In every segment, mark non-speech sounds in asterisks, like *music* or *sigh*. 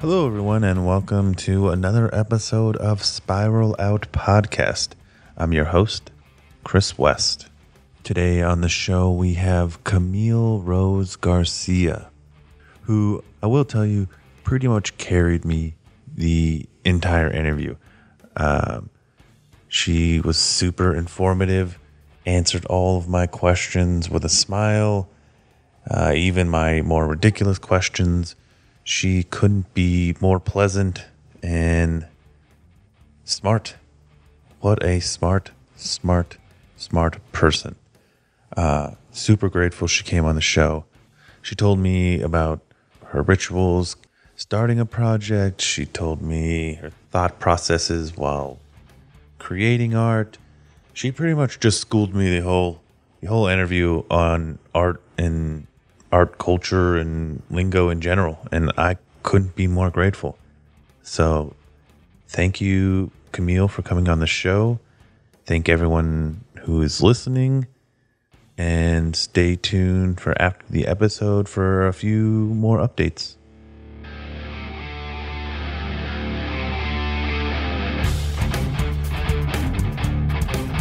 Hello, everyone, and welcome to another episode of Spiral Out Podcast. I'm your host, Kris West. Today on the show, we have Camille Rose Garcia, who I will tell you pretty much carried me the entire interview. Um, she was super informative, answered all of my questions with a smile, uh, even my more ridiculous questions. She couldn't be more pleasant and smart. What a smart, smart, smart person. Uh, super grateful she came on the show. She told me about her rituals, starting a project. She told me her thought processes while creating art. She pretty much just schooled me the whole the whole interview on art and art culture and lingo in general, and I couldn't be more grateful. So, thank you, Camille, for coming on the show. Thank everyone who is listening, and stay tuned for after the episode for a few more updates.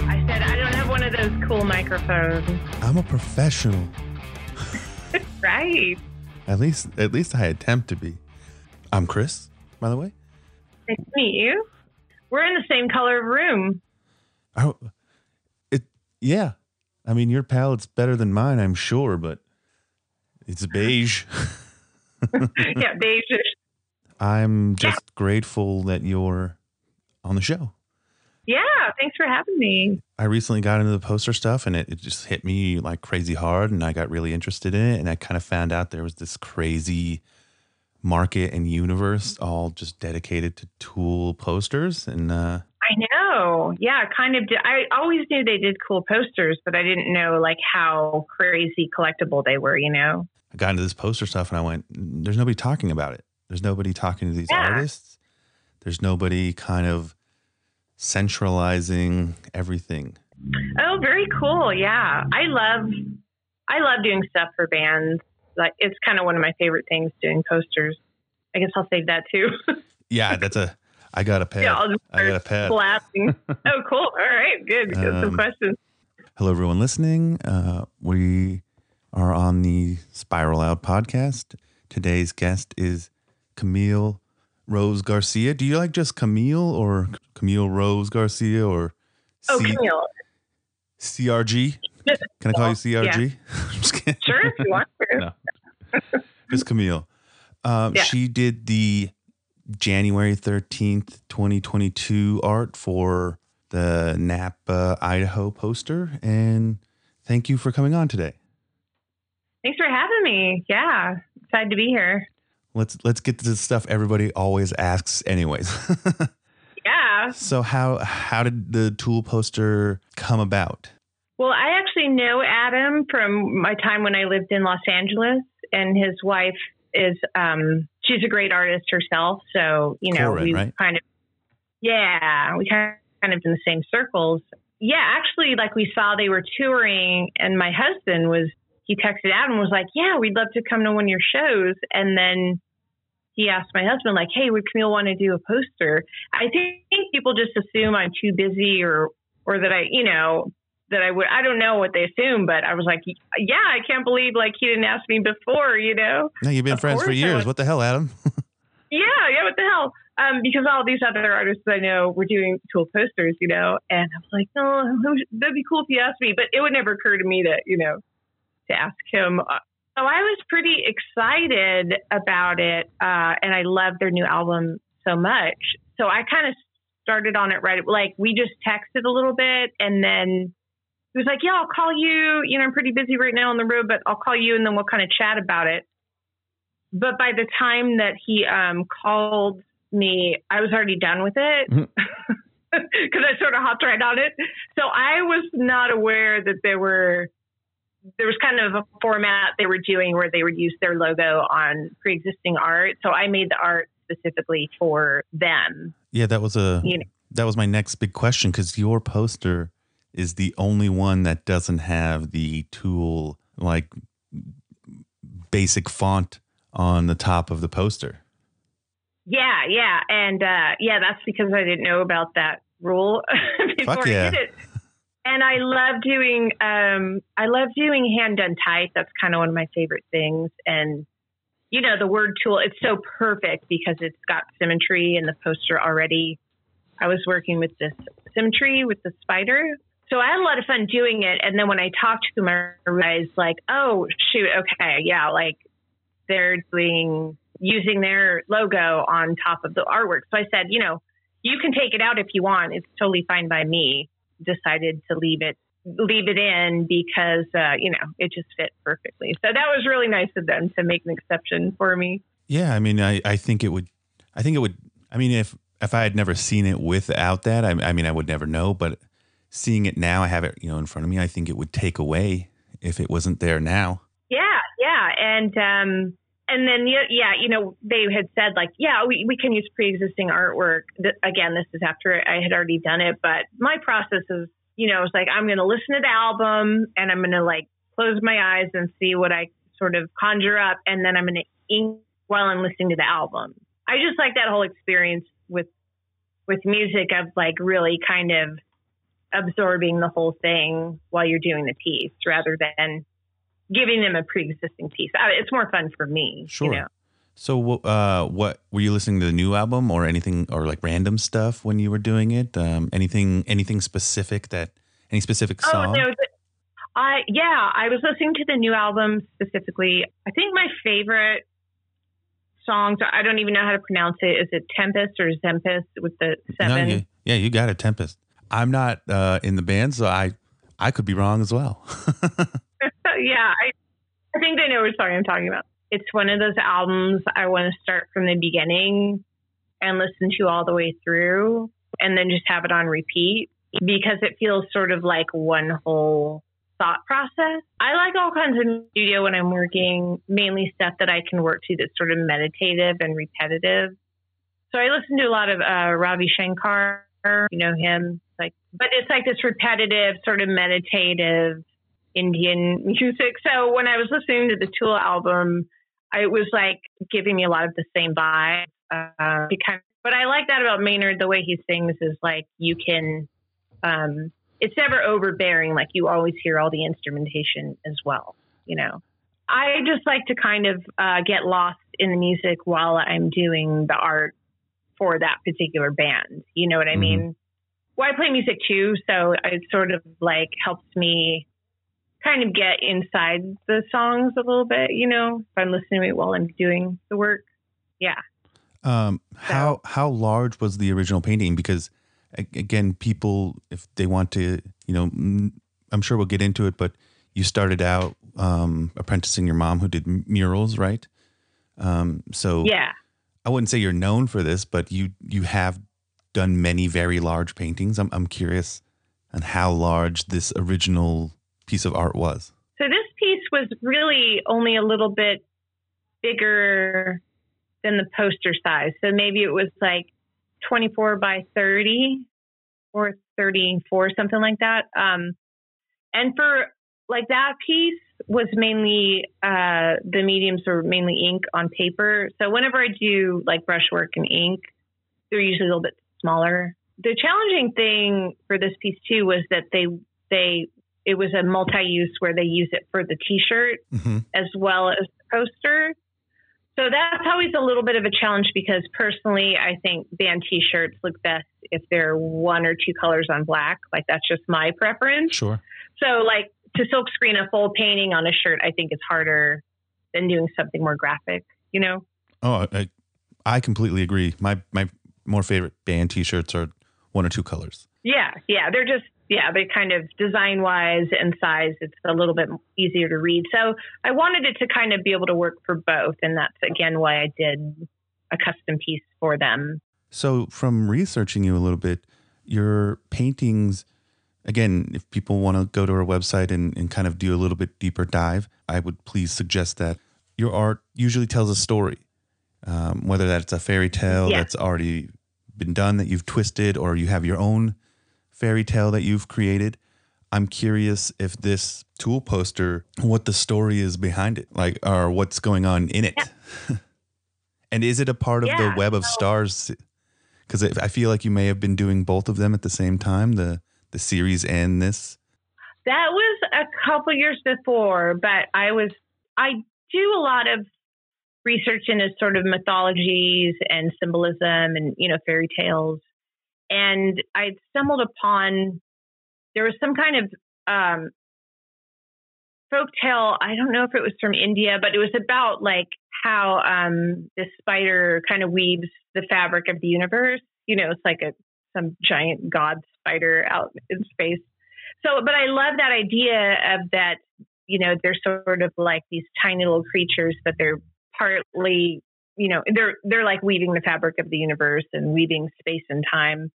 I said I don't have one of those cool microphones. I'm a professional. Right. At least, at least I attempt to be. I'm Kris, by the way. Nice to meet you. We're in the same color of room. Oh, it yeah. I mean, your palette's better than mine, I'm sure, but it's beige. *laughs* yeah, beige. I'm just grateful that you're on the show. Yeah, thanks for having me. I recently got into the poster stuff and it, it just hit me like crazy hard and I got really interested in it and I kind of found out there was this crazy market and universe all just dedicated to tool posters and uh I know. Yeah, kind of. Did, I always knew they did cool posters, but I didn't know like how crazy collectible they were. You know. I got into this poster stuff and I went, there's nobody talking about it. There's nobody talking to these Yeah. artists. There's nobody kind of centralizing everything. Oh, very cool. Yeah, I love. I love doing stuff for bands. Like it's kind of one of my favorite things doing posters. I guess I'll save that too. *laughs* Yeah, that's a, I got a pad. yeah, I'll just I got a pad. *laughs* oh, cool. All right, good. Got Um, some questions. Hello, everyone listening. Uh, we are on the Spiral Out podcast. Today's guest is Camille Rose Garcia. Do you like just Camille or Camille Rose Garcia or Oh, C- Camille. CRG? *laughs* Can I call you CRG? *laughs* kidding. Sure, if you want to. *laughs* No. Just Camille. Um, Yeah. She did the January 13th, 2022 art for the Nampa, Idaho poster. And thank you for coming on today. Thanks for having me. Yeah, excited to be here. Let's let's get to the stuff everybody always asks anyways. *laughs* Yeah. so how how did the tool poster come about? Well, I actually know Adam from my time when I lived in Los Angeles, and his wife is um, she's a great artist herself. So you know, Korin, we right? kind of yeah, we kind of in the same circles. Yeah, actually, like we saw they were touring, and my husband was he texted Adam and was like, "Yeah, we'd love to come to one of your shows," and then. He asked my husband, like, "Hey, would Camille want to do a poster?" I think people just assume I'm too busy, or or that I, you know, that I would. I don't know what they assume, but I was like, yeah, I can't believe like he didn't ask me before, you know? No, you've been Of friends for years. What the hell, Adam? *laughs* Yeah, yeah, what the hell? Um, because all these other artists I know were doing tool posters, you know, and I was like, no, that'd be cool if you asked me, but it would never occur to me to, you know, to ask him. So I was pretty excited about it, uh, and I love their new album so much. So I kind of started on it right. Like we just texted a little bit, and then he was like, "Yeah, I'll call you. You know, I'm pretty busy right now on the road, but I'll call you, and then we'll kind of chat about it." But by the time that he um, called me, I was already done with it *laughs* Mhm. because I sort of hopped right on it. So I was not aware that there were there was kind of a format they were doing where they would use their logo on pre-existing art. So I made the art specifically for them. Yeah, that was a You know. that was my next big question because your poster is the only one that doesn't have the tool like basic font on the top of the poster. Yeah, yeah, and uh, yeah, that's because I didn't know about that rule *laughs* before Fuck yeah. I did it. And I love doing, um, I love doing hand done type. That's kind of one of my favorite things. And you know, the word tool, it's so perfect because it's got symmetry in the poster already. I was working with this symmetry with the spider. So I had a lot of fun doing it. And then when I talked to them, I realized like, oh shoot, okay, yeah, like they're doing using their logo on top of the artwork. So I said, you know, you can take it out if you want. It's totally fine by me. Decided to leave it leave it in because uh, you know it just fit perfectly. So that was really nice of them to make an exception for me. Yeah, I mean, I, I think it would, I think it would, I mean, if, if I had never seen it without that, I, I mean, I would never know, but seeing it now, I have it, you know, in front of me. I think it would take away if it wasn't there now. Yeah, yeah, and um, and then yeah, you know, they had said like, yeah, we, we can use pre-existing artwork. Again, this is after I had already done it, but my process is, you know, it's like I'm going to listen to the album and I'm going to like close my eyes and see what I sort of conjure up, and then I'm going to ink while I'm listening to the album. I just like that whole experience with with music of like really kind of absorbing the whole thing while you're doing the piece rather than giving them a pre-existing piece. I- It's more fun for me. Sure. You know? So, uh, what were you listening to the new album or anything or like random stuff when you were doing it? Um, anything, anything specific that any specific song? Oh, no. I yeah, I was listening to the new album specifically. I think my favorite songs. I don't even know how to pronounce it. Is it Tempest or Zempest with the No, seven? you- yeah, you got it, Tempest. I'm not uh, in the band, so I I could be wrong as well. *laughs* *laughs* yeah, I, I think they know which song I'm talking about. It's one of those albums I want to start from the beginning and listen to all the way through and then just have it on repeat because it feels sort of like one whole thought process. I like all kinds of studio when I'm working, mainly stuff that I can work to that's sort of meditative and repetitive. So I listen to a lot of uh, Ravi Shankar. You know him, like, but it's like this repetitive, sort of meditative Indian music. So when I was listening to the Tool album, it was like giving me a lot of the same vibe. Uh, kind of, but I like that about Maynard. The way he sings is like you can. Um, it's never overbearing. Like you always hear all the instrumentation as well. You know, I just like to kind of uh, get lost in the music while I'm doing the art for that particular band. You know what I Mhm. mean? Well, I play music too, so it sort of like helps me kind of get inside the songs a little bit. You know, if I'm listening to it while I'm doing the work. Yeah. Um, how how large was the original painting? Because again, people if they want to, you know, I'm sure we'll get into it, but you started out um, apprenticing your mom who did murals, right? Um, so Yeah. I wouldn't say you're known for this, but you you have done many very large paintings. I'm I'm curious on how large this original piece of art was. So this piece was really only a little bit bigger than the poster size. So maybe it was like 24 by 30 or 34, something like that. Um, and for like that piece was mainly uh, the mediums were mainly ink on paper. So whenever I do like brushwork and ink, they're usually a little bit smaller. The challenging thing for this piece too was that they they it was a multi-use where they use it for the t-shirt Mm-hmm. as well as the poster. So that's always a little bit of a challenge because personally, I think band t-shirts look best if they're one or two colors on black. Like that's just my preference. Sure. So like to silk screen a full painting on a shirt, I think it's harder than doing something more graphic, you know? Oh, I, I completely agree. My my more favorite band T-shirts are one or two colors. Yeah, yeah, they're just yeah, but kind of design wise and size, it's a little bit easier to read. So I wanted it to kind of be able to work for both, and that's again why I did a custom piece for them. So, from researching you a little bit, your paintings, again, if people want to go to our website and, and kind of do a little bit deeper dive, I would please suggest that your art usually tells a story, um, whether that's a fairy tale Yeah. that's already been done that you've twisted, or you have your own fairy tale that you've created. I'm curious if this tool poster, what the story is behind it, like, or what's going on in it. and *laughs* And is it a part of Yeah, the Web of so- Stars? Because I feel like you may have been doing both of them at the same time, the the series and this. That was a couple years before, but I was I do a lot of research into sort of mythologies and symbolism and you know fairy tales, and I stumbled upon there was some kind of um, folk tale. I don't know if it was from India, but it was about like how um, this spider kind of weaves the fabric of the universe. You know, it's like a some giant god spider out in space. So, but I love that idea of that. You know, they're sort of like these tiny little creatures, but they're partly, you know, they're they're like weaving the fabric of the universe and weaving space and time.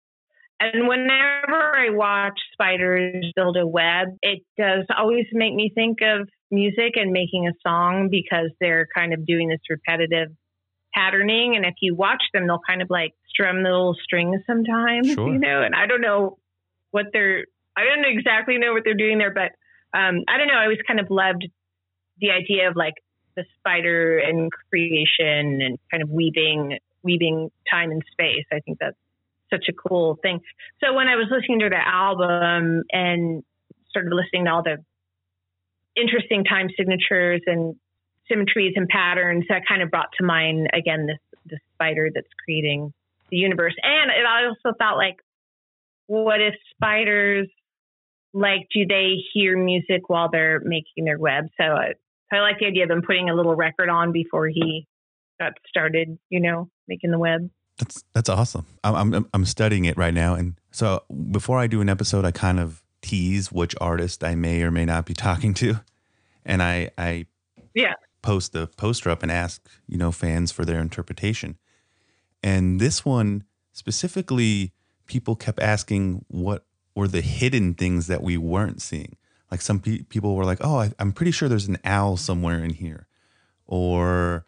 And whenever I watch spiders build a web, it does always make me think of music and making a song because they're kind of doing this repetitive patterning. And if you watch them, they'll kind of like strum the little strings sometimes, Sure. you know, and I don't know what they're, I don't exactly know what they're doing there, but um, I don't know. I always kind of loved the idea of like the spider and creation and kind of weaving, weaving time and space. I think that's such a cool thing. So when I was listening to the album and sort of listening to all the interesting time signatures and symmetries and patterns, that kind of brought to mind again this this spider that's creating the universe. And it I also thought like, what if spiders like do they hear music while they're making their web? So I, I like the idea of them putting a little record on before he got started, you know, making the web. That's that's awesome. I'm I'm I'm studying it right now, and so before I do an episode, I kind of tease which artist I may or may not be talking to, and I I Yeah. post the poster up and ask you know fans for their interpretation, and this one specifically, people kept asking what were the hidden things that we weren't seeing. Like some pe- people were like, "Oh, I, I'm pretty sure there's an owl somewhere in here," or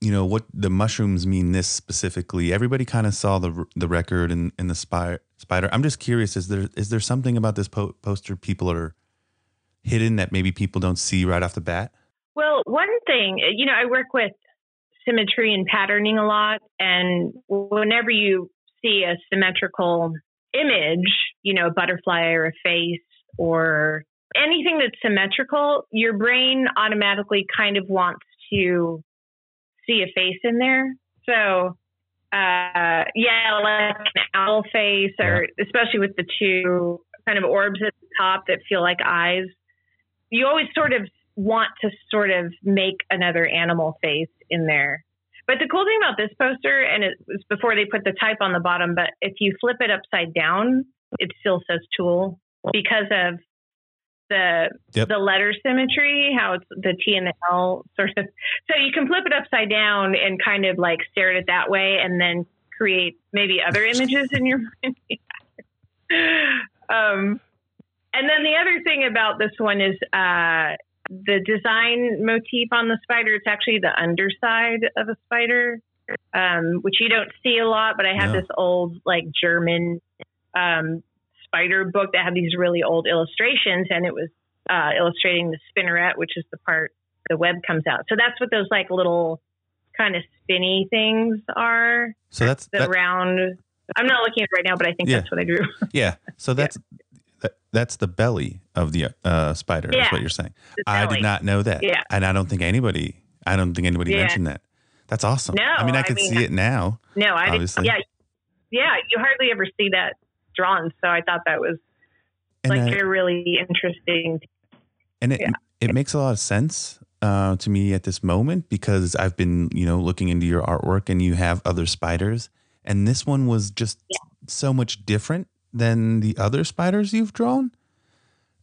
you know what the mushrooms mean this specifically everybody kind of saw the the record and, and the spy, spider i'm just curious is there is there something about this po- poster people are hidden that maybe people don't see right off the bat Well, one thing, uh, you know, I work with symmetry and patterning a lot. And whenever you see a symmetrical image, you know, a butterfly or a face or anything that's symmetrical, your brain automatically kind of wants to see a face in there. So, uh, yeah, like an owl face, or especially with the two kind of orbs at the top that feel like eyes. You always sort of want to sort of make another animal face in there. But the cool thing about this poster, and it was before they put the type on the bottom, but if you flip it upside down, it still says tool because of the Yep. the letter symmetry, how it's the T and the L sort of. So you can flip it upside down and kind of like stare at it that way, and then create maybe other *laughs* images in your *laughs* mind. um, and then the other thing about this one is uh, the design motif on the spider. It's actually the underside of a spider, um, which you don't see a lot. But I have No. this old like German um, spider book that had these really old illustrations, and it was uh, illustrating the spinneret, which is the part the web comes out. So that's what those like little kind of spinny things are. so that's The that- round. I'm not looking at it right now, but I think Yeah. that's what I drew. *laughs* yeah so that's that, that's the belly of the uh, spider is Yeah. what you're saying i did not know that Yeah. and i don't think anybody i don't think anybody Yeah. mentioned that that's awesome No, i mean i I could mean, see it now No, I Obviously. didn't. Yeah, yeah. You hardly ever see that drawn, so I thought that was and like I- a really interesting. and it Yeah. it makes a lot of sense uh, to me at this moment because I've been you know looking into your artwork and you have other spiders and this one was just so much different than the other spiders you've drawn.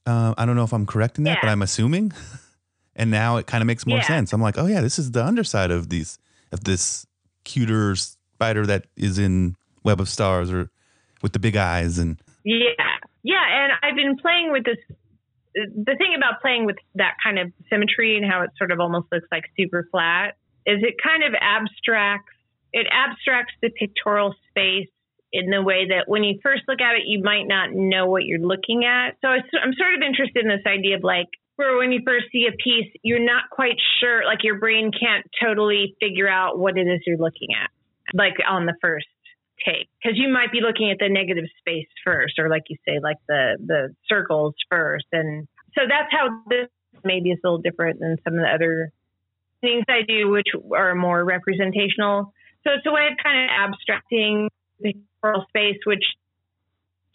Uh, I don't know if I'm correct in that, but I'm assuming. *laughs* and now it kind of makes more Yeah. sense. I'm like, oh yeah, this is the underside of these of this cuter spider that is in Web of Stars or with the big eyes and Yeah, yeah, and I've been playing with this. The thing about playing with that kind of symmetry and how it sort of almost looks like super flat is it kind of abstracts. It abstracts the pictorial space in the way that when you first look at it, you might not know what you're looking at. So I'm sort of interested in this idea of like where when you first see a piece, you're not quite sure, like your brain can't totally figure out what it is you're looking at, like on the first take, because you might be looking at the negative space first, or like you say, like the the circles first, and so that's how this maybe is a little different than some of the other things I do, which are more representational. So it's a way of kind of abstracting the world space, which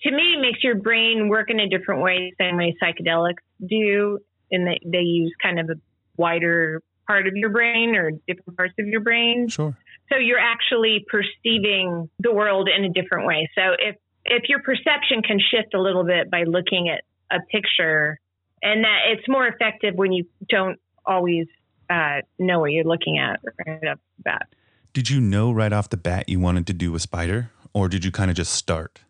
to me makes your brain work in a different way, the same way psychedelics do, and they, they use kind of a wider part of your brain or different parts of your brain. Sure. So you're actually perceiving the world in a different way. So if if your perception can shift a little bit by looking at a picture, and that it's more effective when you don't always uh, know what you're looking at right off the bat. Did you know right off the bat you wanted to do a spider, or did you kind of just start?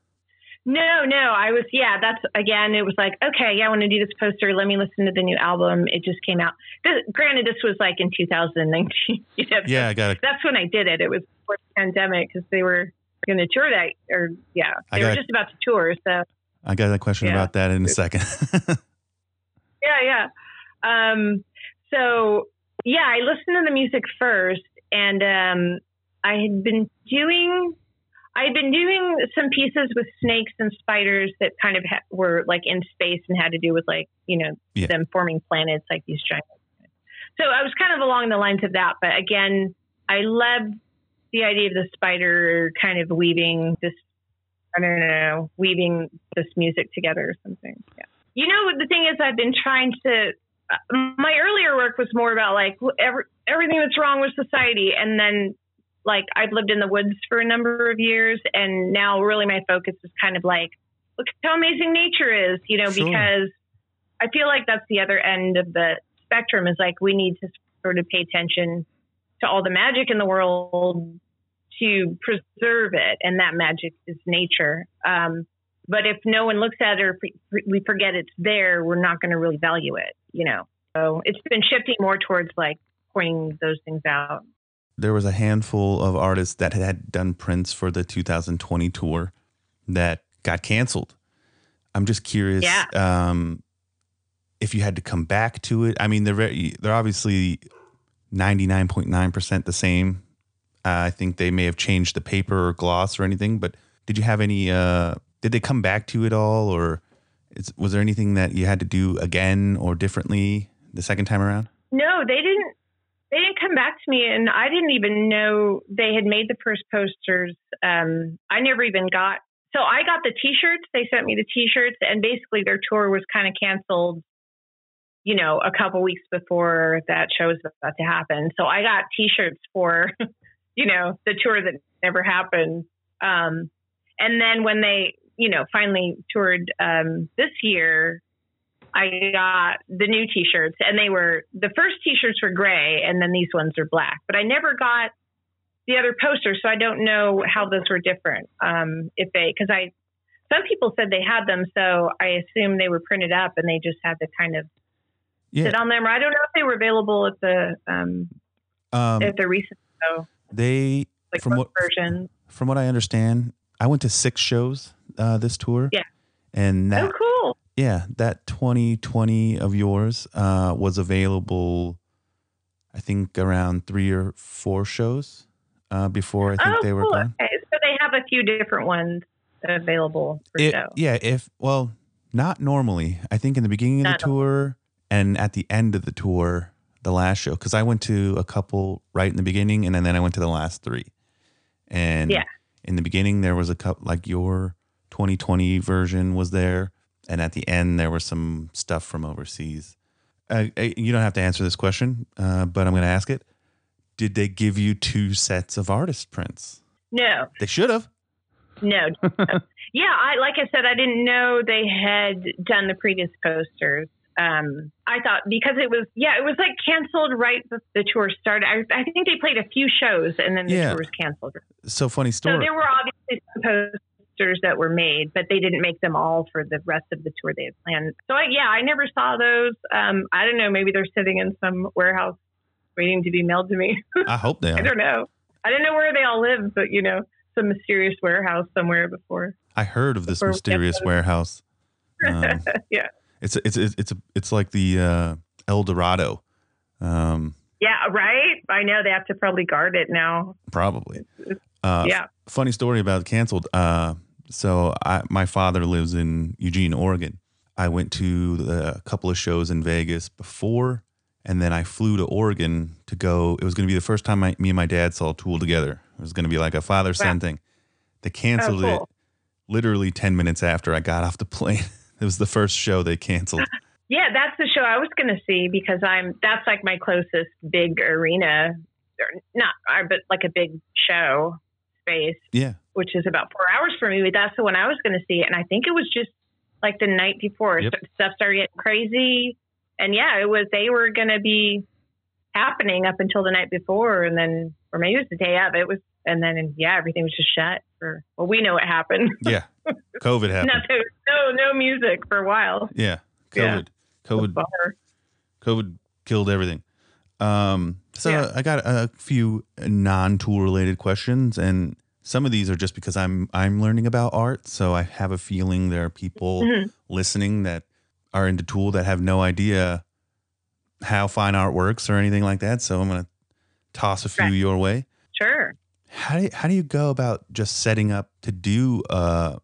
No, no, I was, yeah, that's again, it was like, okay, yeah, I want to do this poster. Let me listen to the new album. It just came out. This, granted, this was like in 2019. *laughs* You know, yeah, I got it. That's when I did it. It was before the pandemic because they were going to tour that, or yeah, they were just about to tour. So I got a question yeah. about that in a second. *laughs* yeah, yeah. Um, so yeah, I listened to the music first, and um, I had been doing I had been doing some pieces with snakes and spiders that kind of ha- were like in space and had to do with like you know yeah. them forming planets like these giant. So I was kind of along the lines of that, but again, I love the idea of the spider kind of weaving this. I don't know, weaving this music together or something. Yeah. You know, the thing is, I've been trying to. Uh, my earlier work was more about like every, everything that's wrong with society, and then like I've lived in the woods for a number of years, and now really my focus is kind of like, look how amazing nature is, you know, sure. because I feel like that's the other end of the spectrum is like we need to sort of pay attention to all the magic in the world to preserve it, and that magic is nature. Um, but if no one looks at it or we forget it's there, we're not going to really value it, you know. So it's been shifting more towards like pointing those things out there was a handful of artists that had done prints for the 2020 tour that got canceled. I'm just curious yeah. um, if you had to come back to it. I mean, they're very, they're obviously 99.9% the same. Uh, I think they may have changed the paper or gloss or anything, but did you have any? Uh, did they come back to it all, or is, was there anything that you had to do again or differently the second time around? No, they didn't they didn't come back to me, and I didn't even know they had made the first posters. Um, I never even got. So I got the T-shirts. They sent me the T-shirts, and basically their tour was kind of canceled. You know, a couple weeks before that show was about to happen. So I got T-shirts for, *laughs* you know, the tour that never happened. Um, and then when they, you know, finally toured um, this year, I got the new t-shirts and they were the first t-shirts were gray and then these ones are black. But I never got the other posters, so I don't know how those were different. Um, if they because I some people said they had them, so I assume they were printed up and they just had to kind of yeah. sit on them. Or I don't know if they were available at the um, um at the recent show. They like from what version. From what I understand, I went to six shows uh, this tour. Yeah. And that, oh, cool yeah, that 2020 of yours uh, was available, I think, around three or four shows uh, before I think oh, they were cool. gone. Okay. So they have a few different ones available for it, show. Yeah, if, well, not normally. I think in the beginning of not the tour and at the end of the tour, the last show, because I went to a couple right in the beginning and then I went to the last three. And yeah. in the beginning, there was a couple, like your 2020 version was there and at the end there was some stuff from overseas. Uh, uh you don't have to answer this question, uh, but I'm going to ask it. Did they give you two sets of artist prints? No. They should have. No. *laughs* yeah, I like I said, I didn't know they had done the previous posters. Um, I thought because it was yeah, it was like canceled right before the tour started. I, I think they played a few shows and then the yeah. tour was canceled. So funny story. So there were obviously some posters that were made, but they didn't make them all for the rest of the tour they had planned. So I, yeah, I never saw those. Um, I don't know. Maybe they're sitting in some warehouse waiting to be mailed to me. I hope they *laughs* are. I don't know. I didn't know where they all live, but you know, some mysterious warehouse somewhere before. I heard of this mysterious warehouse. Um, *laughs* yeah. It's it's it's it's, a, it's like the uh, El Dorado. Um, yeah, right. I know they have to probably guard it now. Probably. Uh, yeah. Funny story about canceled. Uh, so I, my father lives in Eugene, Oregon. I went to the, a couple of shows in Vegas before, and then I flew to Oregon to go. It was going to be the first time my, me and my dad saw Tool together. It was going to be like a father son wow. thing. They oh, canceled oh, cool. it literally 10 minutes after I got off the *laughs* plane. it was the first show they canceled. *laughs* Yeah, that's the show I was going to see because I'm that's like my closest big arena, not but like a big show space. Yeah, which is about four hours for me. But that's the one I was going to see, and I think it was just like the night before yep. stuff started getting crazy, and yeah, it was they were going to be happening up until the night before, and then or maybe it was the day of. It was, and then yeah, everything was just shut for. Well, we know what happened. *laughs* Yeah, COVID happened. no, no, no music for a while. Yeah, COVID. Yeah. COVID, COVID killed everything. Um, so yeah. I got a few non-tool related questions, and some of these are just because I'm I'm learning about art. So I have a feeling there are people mm-hmm. listening that are into tool that have no idea how fine art works or anything like that. So I'm gonna toss a few right. your way. Sure. How do you, how do you go about just setting up to do uh,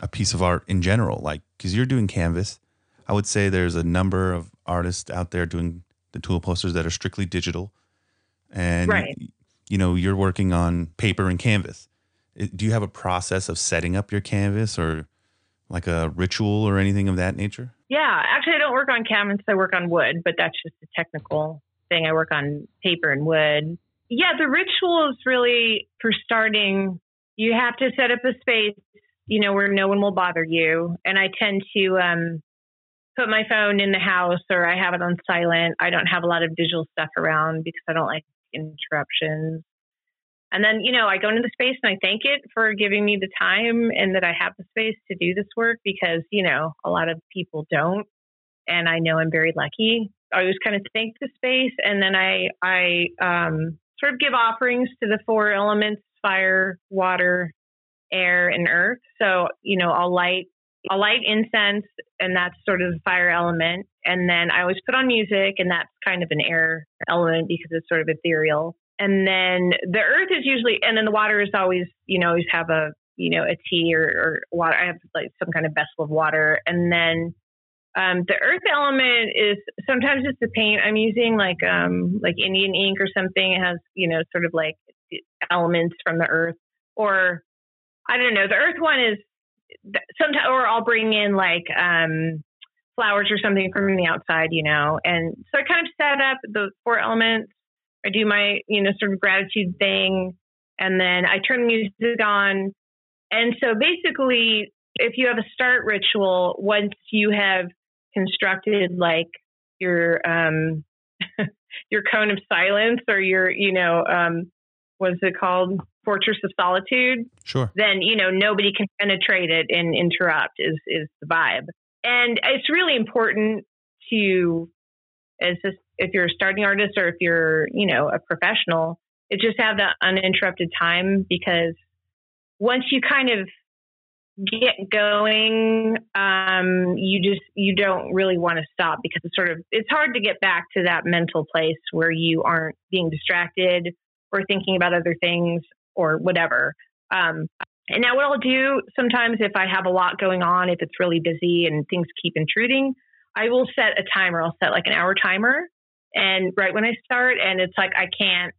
a piece of art in general? Like because you're doing canvas, I would say there's a number of artists out there doing the tool posters that are strictly digital, and right. You know you're working on paper and canvas. Do you have a process of setting up your canvas or like a ritual or anything of that nature? Yeah, actually, I don't work on canvas. I work on wood, but that's just a technical thing. I work on paper and wood. Yeah, the ritual is really for starting. You have to set up a space, you know, where no one will bother you. And I tend to um, put my phone in the house or I have it on silent. I don't have a lot of digital stuff around because I don't like interruptions. And then, you know, I go into the space and I thank it for giving me the time and that I have the space to do this work because, you know, a lot of people don't. And I know I'm very lucky. I always kind of thank the space and then I I um, sort of give offerings to the four elements fire, water, air, and earth. So, you know, I'll light I'll light incense, and that's sort of the fire element. And then I always put on music, and that's kind of an air element because it's sort of ethereal. And then the earth is usually, and then the water is always, you know, always have a, you know, a tea or, or water. I have like some kind of vessel of water. And then um, the earth element is sometimes it's the paint I'm using, like um, like Indian ink or something. It has, you know, sort of like elements from the earth. Or I don't know. The earth one is sometimes, or I'll bring in like um, flowers or something from the outside, you know. And so I kind of set up the four elements. I do my, you know, sort of gratitude thing, and then I turn music on. And so basically, if you have a start ritual, once you have constructed like your um, *laughs* your cone of silence or your, you know, um, what's it called? Fortress of Solitude, sure. then you know nobody can penetrate it and interrupt. Is is the vibe, and it's really important to, as if you're a starting artist or if you're you know a professional, it just have that uninterrupted time because once you kind of get going, um, you just you don't really want to stop because it's sort of it's hard to get back to that mental place where you aren't being distracted or thinking about other things or whatever. Um, and now, what I'll do sometimes if I have a lot going on, if it's really busy and things keep intruding, I will set a timer. I'll set like an hour timer. And right when I start, and it's like I can't,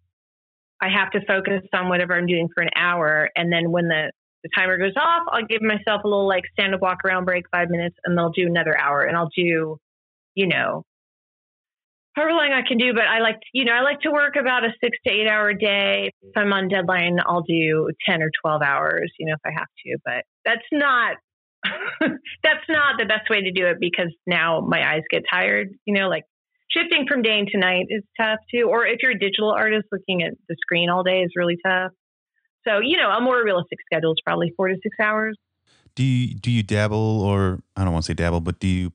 I have to focus on whatever I'm doing for an hour. And then when the, the timer goes off, I'll give myself a little like stand up, walk around break, five minutes, and then I'll do another hour. And I'll do, you know, however long I can do, but I like, you know, I like to work about a six to eight hour day. If I'm on deadline, I'll do 10 or 12 hours, you know, if I have to, but that's not, *laughs* that's not the best way to do it because now my eyes get tired, you know, like shifting from day to night is tough too. Or if you're a digital artist, looking at the screen all day is really tough. So, you know, a more realistic schedule is probably four to six hours. Do you, do you dabble or I don't want to say dabble, but do you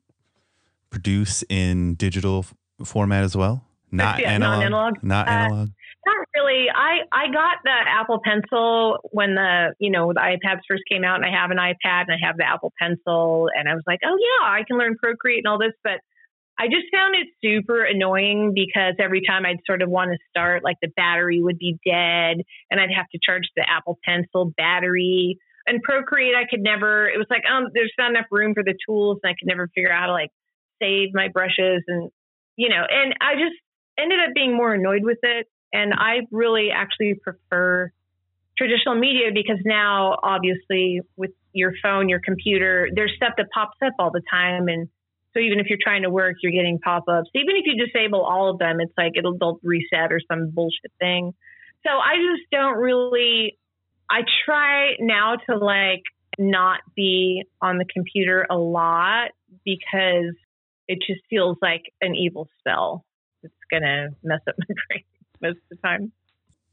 produce in digital format as well? Not Yeah, analog. non-analog. Not Uh, analog. Not really. I I got the Apple Pencil when the you know the iPads first came out, and I have an iPad and I have the Apple Pencil, and I was like, oh yeah, I can learn Procreate and all this, but I just found it super annoying because every time I'd sort of want to start, like the battery would be dead, and I'd have to charge the Apple Pencil battery. And Procreate, I could never. It was like, um, there's not enough room for the tools, and I could never figure out how to like save my brushes, and you know, and I just ended up being more annoyed with it. And I really actually prefer traditional media because now, obviously, with your phone, your computer, there's stuff that pops up all the time. And so even if you're trying to work, you're getting pop ups. Even if you disable all of them, it's like it'll they'll reset or some bullshit thing. So I just don't really, I try now to like not be on the computer a lot because it just feels like an evil spell. It's going to mess up *laughs* my brain most of the time.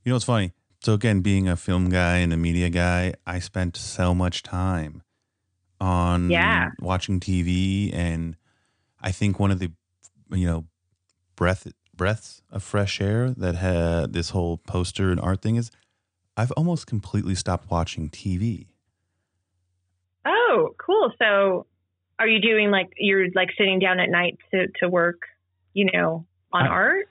You know what's funny? So again, being a film guy and a media guy, I spent so much time on Yeah. watching TV, and I think one of the you know breath breaths of fresh air that had this whole poster and art thing is I've almost completely stopped watching TV. Oh, cool. So are you doing like, you're like sitting down at night to, to work, you know, on I- art?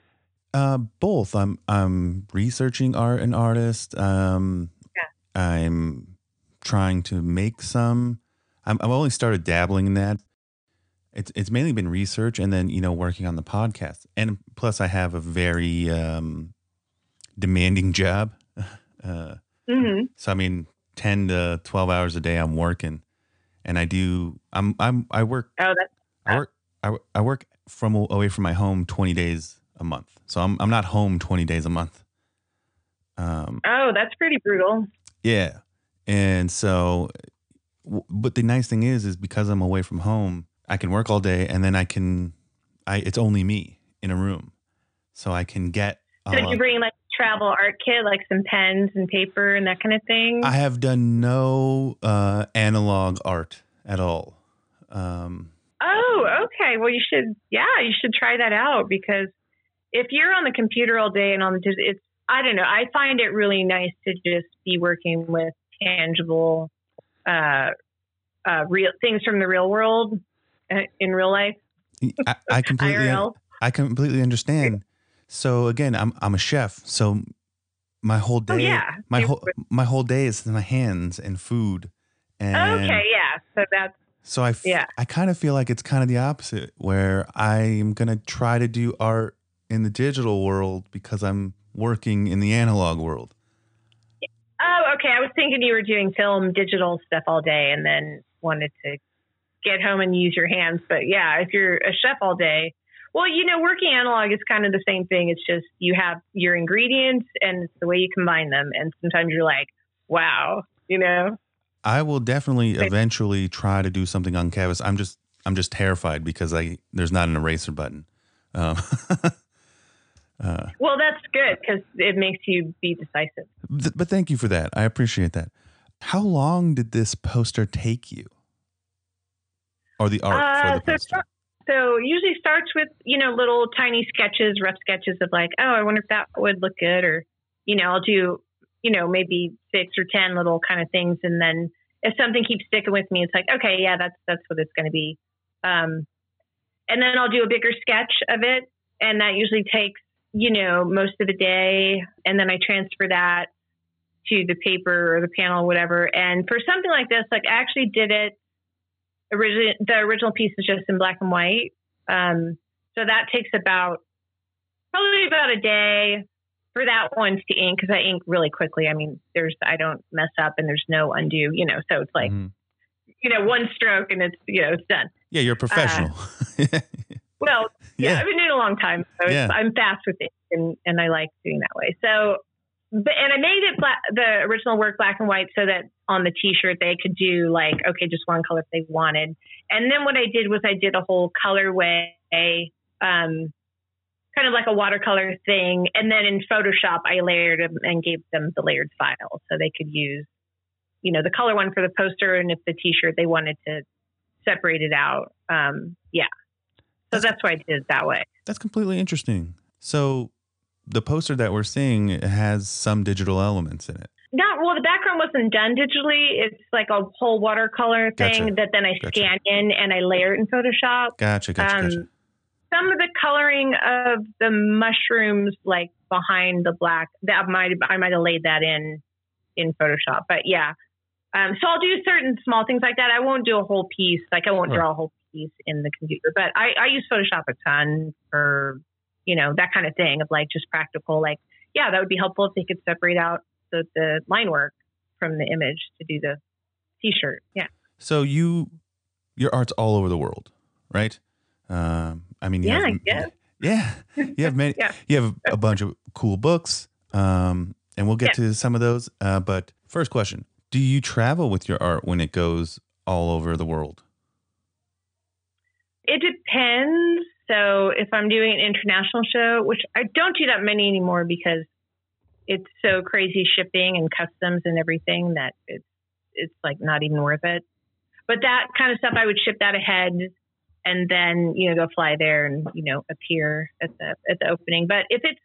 Uh, both. I'm I'm researching art and artists. Um, I'm trying to make some. I'm, I've only started dabbling in that. It's it's mainly been research and then you know working on the podcast. And plus, I have a very um, demanding job. *laughs* Uh, hmm so I mean, ten to twelve hours a day I'm working, and I do. I'm I'm I work Oh, that's, I work I, I work from away from my home 20 days a month. So I'm I'm not home 20 days a month. Um oh, that's pretty brutal. yeah. And so but the nice thing is is because I'm away from home, I can work all day and then I can I it's only me in a room. So I can get So did uh, you bring like travel art kit, like some pens and paper and that kind of thing? I have done no uh analog art at all. Um Oh, okay. Well, you should, yeah, you should try that out because if you're on the computer all day and on the, it's, I don't know, I find it really nice to just be working with tangible, uh, uh, real things from the real world uh, in real life, I, I *laughs* completely. I completely understand. So again, I'm I'm a chef, so my whole oh, day, Oh, yeah. my whole my whole day is in my hands and food, and Okay, yeah. So that's so I f- Yeah. I kind of feel like it's kind of the opposite, where I'm gonna try to do art in the digital world because I'm working in the analog world. Oh, okay. I was thinking you were doing film, digital stuff all day, and then wanted to get home and use your hands. But yeah, if you're a chef all day, well, you know, working analog is kind of the same thing. It's just you have your ingredients and it's the way you combine them. And sometimes you're like, wow, you know. I will definitely eventually try to do something on canvas. I'm just I'm just terrified because I there's not an eraser button. Um, *laughs* uh, Well, that's good because it makes you be decisive. th- but thank you for that. I appreciate that. How long did this poster take you? Or the art Uh, for the so poster? So usually starts with, you know, little tiny sketches, rough sketches of like, oh, I wonder if that would look good. Or, you know, I'll do, you know, maybe six or 10 little kind of things. And then if something keeps sticking with me, it's like, okay, yeah, that's, that's what it's going to be. Um, and then I'll do a bigger sketch of it. And that usually takes, you know, most of the day. And then I transfer that to the paper or the panel, or whatever. And for something like this, like I actually did it original the original piece is just in black and white. Um, so that takes about probably about a day for that one to ink because I ink really quickly. I mean, there's I don't mess up and there's no undo, you know. So it's like Mhm. you know one stroke and it's you know it's done. Yeah, you're a professional. *laughs* Well, yeah, Yeah. I've been doing it a long time, so Yeah. I'm fast with it, and and I like doing that way. So, but and I made it black, the original work black and white so that on the T-shirt they could do like okay, just one color if they wanted. And then what I did was I did a whole colorway, um, kind of like a watercolor thing, and then in Photoshop I layered them and gave them the layered file so they could use, you know, the color one for the poster, and if the T-shirt they wanted to separate it out, um, yeah. So that's why I did it that way. That's completely interesting. So the poster that we're seeing has some digital elements in it. Not well. The background wasn't done digitally. It's like a whole watercolor thing Gotcha. that then I Gotcha. scan in and I layer it in Photoshop. Gotcha, gotcha, Um, gotcha. Some of the coloring of the mushrooms, like behind the black, that might I might have laid that in in Photoshop. But yeah, um, so I'll do certain small things like that. I won't do a whole piece. Like I won't Right. draw a whole piece in the computer. But I, I use Photoshop a ton for you know that kind of thing of like just practical. Like yeah, that would be helpful if they could separate out the, the line work from the image to do the t-shirt. Yeah. So you, your art's all over the world, right? Um, I mean, you Yeah, have, I guess. yeah, you have many, *laughs* Yeah. you have a bunch of cool books, um, and we'll get Yeah. to some of those. Uh, but first question: Do you travel with your art when it goes all over the world? It depends. So if I'm doing an international show, which I don't do that many anymore because it's so crazy shipping and customs and everything that it's it's like not even worth it. But that kind of stuff, I would ship that ahead and then you know go fly there and you know appear at the at the opening. But if it's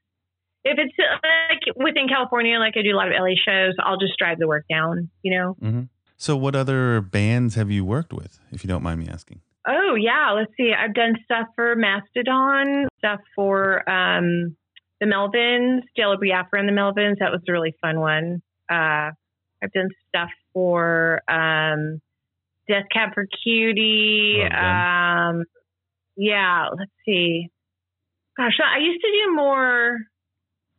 if it's like within California, like I do a lot of LA shows, I'll just drive the work down. You know. Mm-hmm. So, what other bands have you worked with, if you don't mind me asking? Oh yeah, let's see. I've done stuff for Mastodon, stuff for um, the Melvins, Jello Biafra and the Melvins. That was a really fun one. Uh, I've done stuff for um, Death Cab for Cutie. Um, yeah, let's see. Gosh, I used to do more.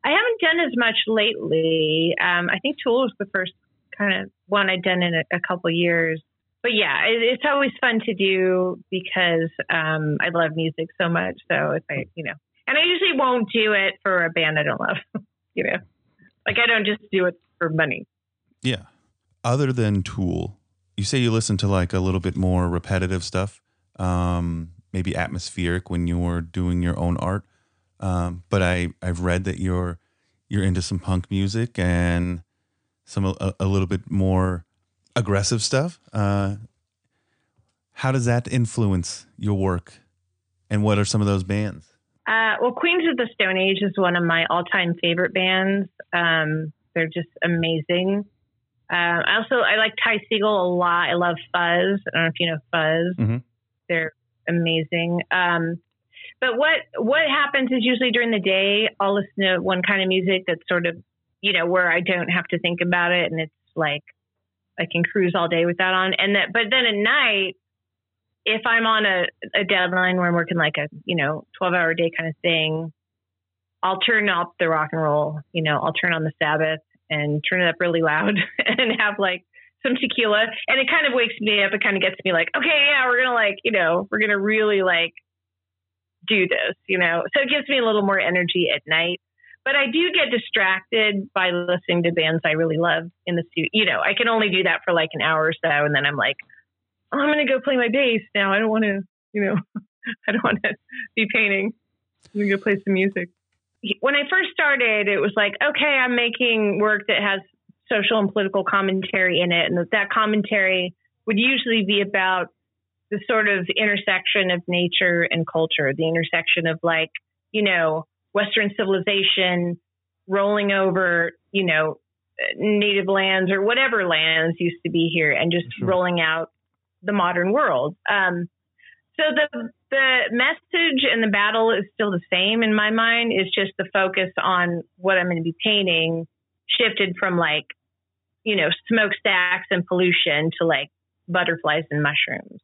I haven't done as much lately. Um, I think Tool was the first kind of one I'd done in a, a couple years but yeah, it, it's always fun to do because um, I love music so much. So if I, you know, and I usually won't do it for a band I don't love, *laughs* you know, like I don't just do it for money. Yeah. Other than Tool, you say you listen to like a little bit more repetitive stuff, um, maybe atmospheric when you're doing your own art. Um, but I I've read that you're you're into some punk music and some a, a little bit more aggressive stuff. Uh, how does that influence your work, and what are some of those bands? Uh, well, Queens of the Stone Age is one of my all-time favorite bands. Um, they're just amazing. Uh, I also I like Ty Segall a lot. I love Fuzz. I don't know if you know Fuzz. Mhm. They're amazing. Um, but what what happens is usually during the day I'll listen to one kind of music that's sort of you know where I don't have to think about it and it's like I can cruise all day with that on. And that but then at night if I'm on a, a deadline where I'm working like a you know 12 hour day kind of thing, I'll turn up the rock and roll. You know, I'll turn on the Sabbath and turn it up really loud *laughs* and have like some tequila, and it kind of wakes me up. It kind of gets me like, okay, yeah, we're gonna like you know we're gonna really like do this. You know, so it gives me a little more energy at night. But I do get distracted by listening to bands I really love in the studio. You know, I can only do that for like an hour or so, and then I'm like, oh, I'm going to go play my bass now. I don't want to, you know, *laughs* I don't want to be painting. I'm going to go play some music. When I first started, it was like, okay, I'm making work that has social and political commentary in it, and that, that commentary would usually be about the sort of intersection of nature and culture, the intersection of like, you know, Western civilization rolling over, you know, native lands or whatever lands used to be here and just Sure. rolling out the modern world. Um, so the the message and the battle is still the same in my mind. It's just the focus on what I'm going to be painting shifted from like, you know, smokestacks and pollution to like butterflies and mushrooms.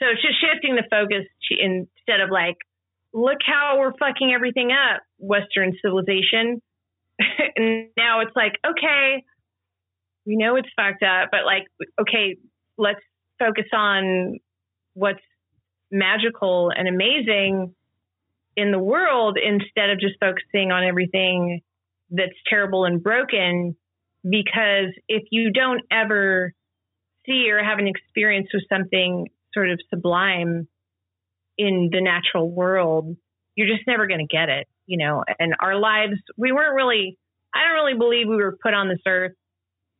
So it's just shifting the focus to, instead of like, look how we're fucking everything up, Western civilization. *laughs* and now it's like, okay, we know it's fucked up, but like, okay, let's focus on what's magical and amazing in the world instead of just focusing on everything that's terrible and broken. Because if you don't ever see or have an experience with something sort of sublime in the natural world, you're just never going to get it, you know. And our lives, we weren't really, I don't really believe we were put on this earth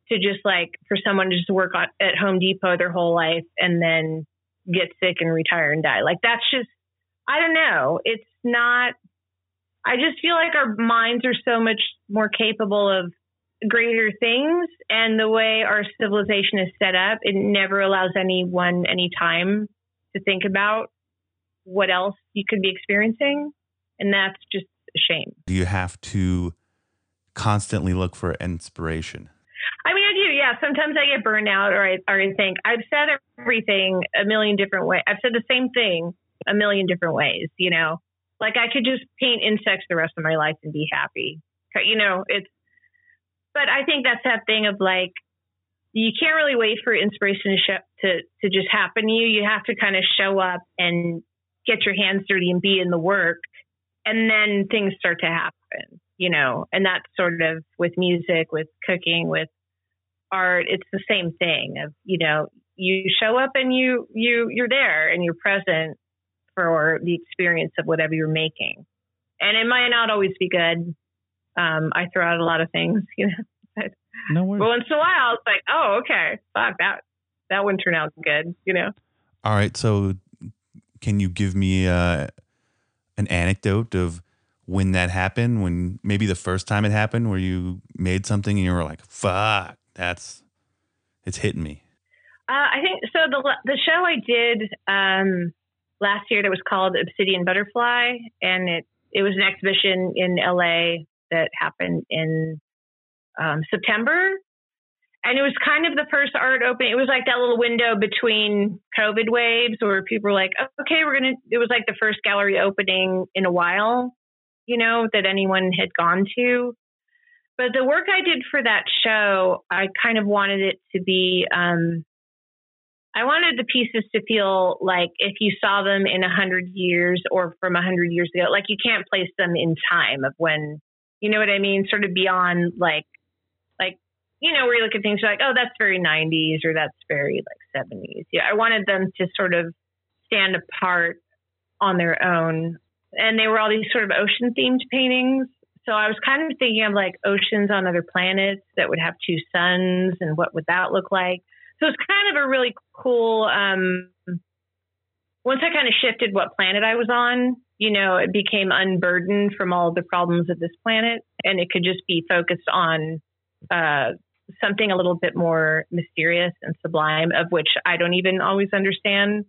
to just like for someone to just work on, at Home Depot their whole life and then get sick and retire and die. Like that's just, I don't know. It's not, I just feel like our minds are so much more capable of greater things. And the way our civilization is set up, it never allows anyone any time to think about what else you could be experiencing. And that's just a shame. Do you have to constantly look for inspiration? I mean, I do. Yeah. Sometimes I get burned out, or I, or I think I've said everything a million different ways. I've said the same thing a million different ways. You know, like I could just paint insects the rest of my life and be happy. You know, it's. But I think that's that thing of like, you can't really wait for inspiration to sh- to to just happen to you. You have to kind of show up and get your hands dirty and be in the work, and then things start to happen you know, and that's sort of with music, with cooking, with art, it's the same thing of, you know, you show up and you, you, you're there and you're present for the experience of whatever you're making. And it might not always be good. Um, I throw out a lot of things, *laughs* you know, but, no worries. but once in a while it's like, oh, okay, fuck that, that wouldn't turn out good, you know? All right. So can you give me, uh, an anecdote of when that happened, when maybe the first time it happened, where you made something and you were like, "Fuck, that's it's hitting me." Uh, I think so. The the show I did um, last year that was called Obsidian Butterfly, and it it was an exhibition in LA that happened in um, September, and it was kind of the first art opening. It was like that little window between COVID waves where people were like, "Okay, we're gonna." It was like the first gallery opening in a while, you know, that anyone had gone to. But the work I did for that show, I kind of wanted it to be, um, I wanted the pieces to feel like if you saw them in a hundred years or from a hundred years ago, like you can't place them in time of when, you know what I mean? Sort of beyond like, you know, where you look at things you're like, oh, that's very 90s or that's very like 70s. Yeah. I wanted them to sort of stand apart on their own and they were all these sort of ocean themed paintings. So I was kind of thinking of like oceans on other planets that would have two suns and what would that look like. So it's kind of a really cool. Um, once I kind of shifted what planet I was on, you know, it became unburdened from all the problems of this planet, and it could just be focused on uh, something a little bit more mysterious and sublime, of which I don't even always understand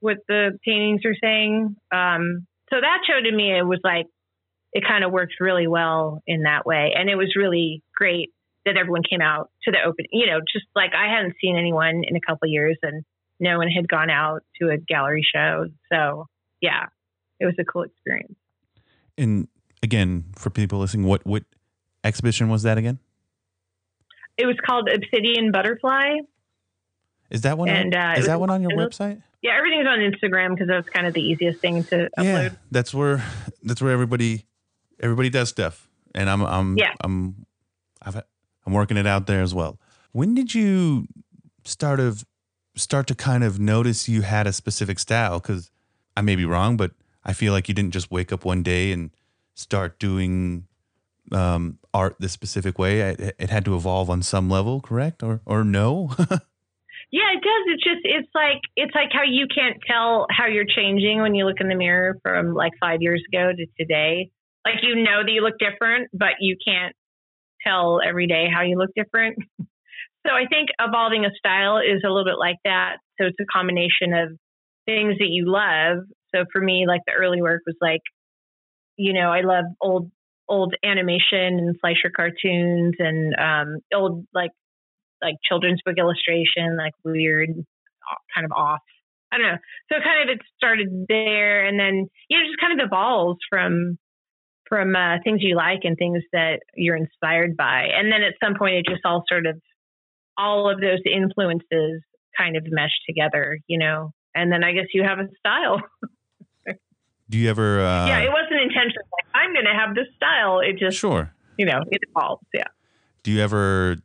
what the paintings are saying. Um, so that show to me, it was like, it kind of worked really well in that way. And it was really great that everyone came out to the open, you know, just like I hadn't seen anyone in a couple years and no one had gone out to a gallery show. So yeah, it was a cool experience. And again, for people listening, what, what exhibition was that again? It was called Obsidian Butterfly. Is that one? And, on, uh, is that one on your website? Yeah, everything's on Instagram because that's kind of the easiest thing to upload. Yeah, that's where that's where everybody everybody does stuff, and I'm I'm yeah. I'm I've, I'm working it out there as well. When did you start of start to kind of notice you had a specific style? Because I may be wrong, but I feel like you didn't just wake up one day and start doing um, art this specific way. It, it had to evolve on some level, correct? Or or no? *laughs* Yeah, it does. It's just it's like it's like how you can't tell how you're changing when you look in the mirror from like five years ago to today. Like you know that you look different, but you can't tell every day how you look different. *laughs* so I think evolving a style is a little bit like that. So it's a combination of things that you love. So for me, like the early work was like, you know, I love old old animation and Fleischer cartoons and um, old like like children's book illustration, like weird, kind of off. I don't know. So kind of it started there, and then you know just kind of evolves from from uh, things you like and things that you're inspired by, and then at some point it just all sort of all of those influences kind of mesh together, you know. And then I guess you have a style. *laughs* Do you ever? Uh, yeah, it wasn't intentional. I'm going to have this style. It just sure. You know, it evolves. Yeah. Do you ever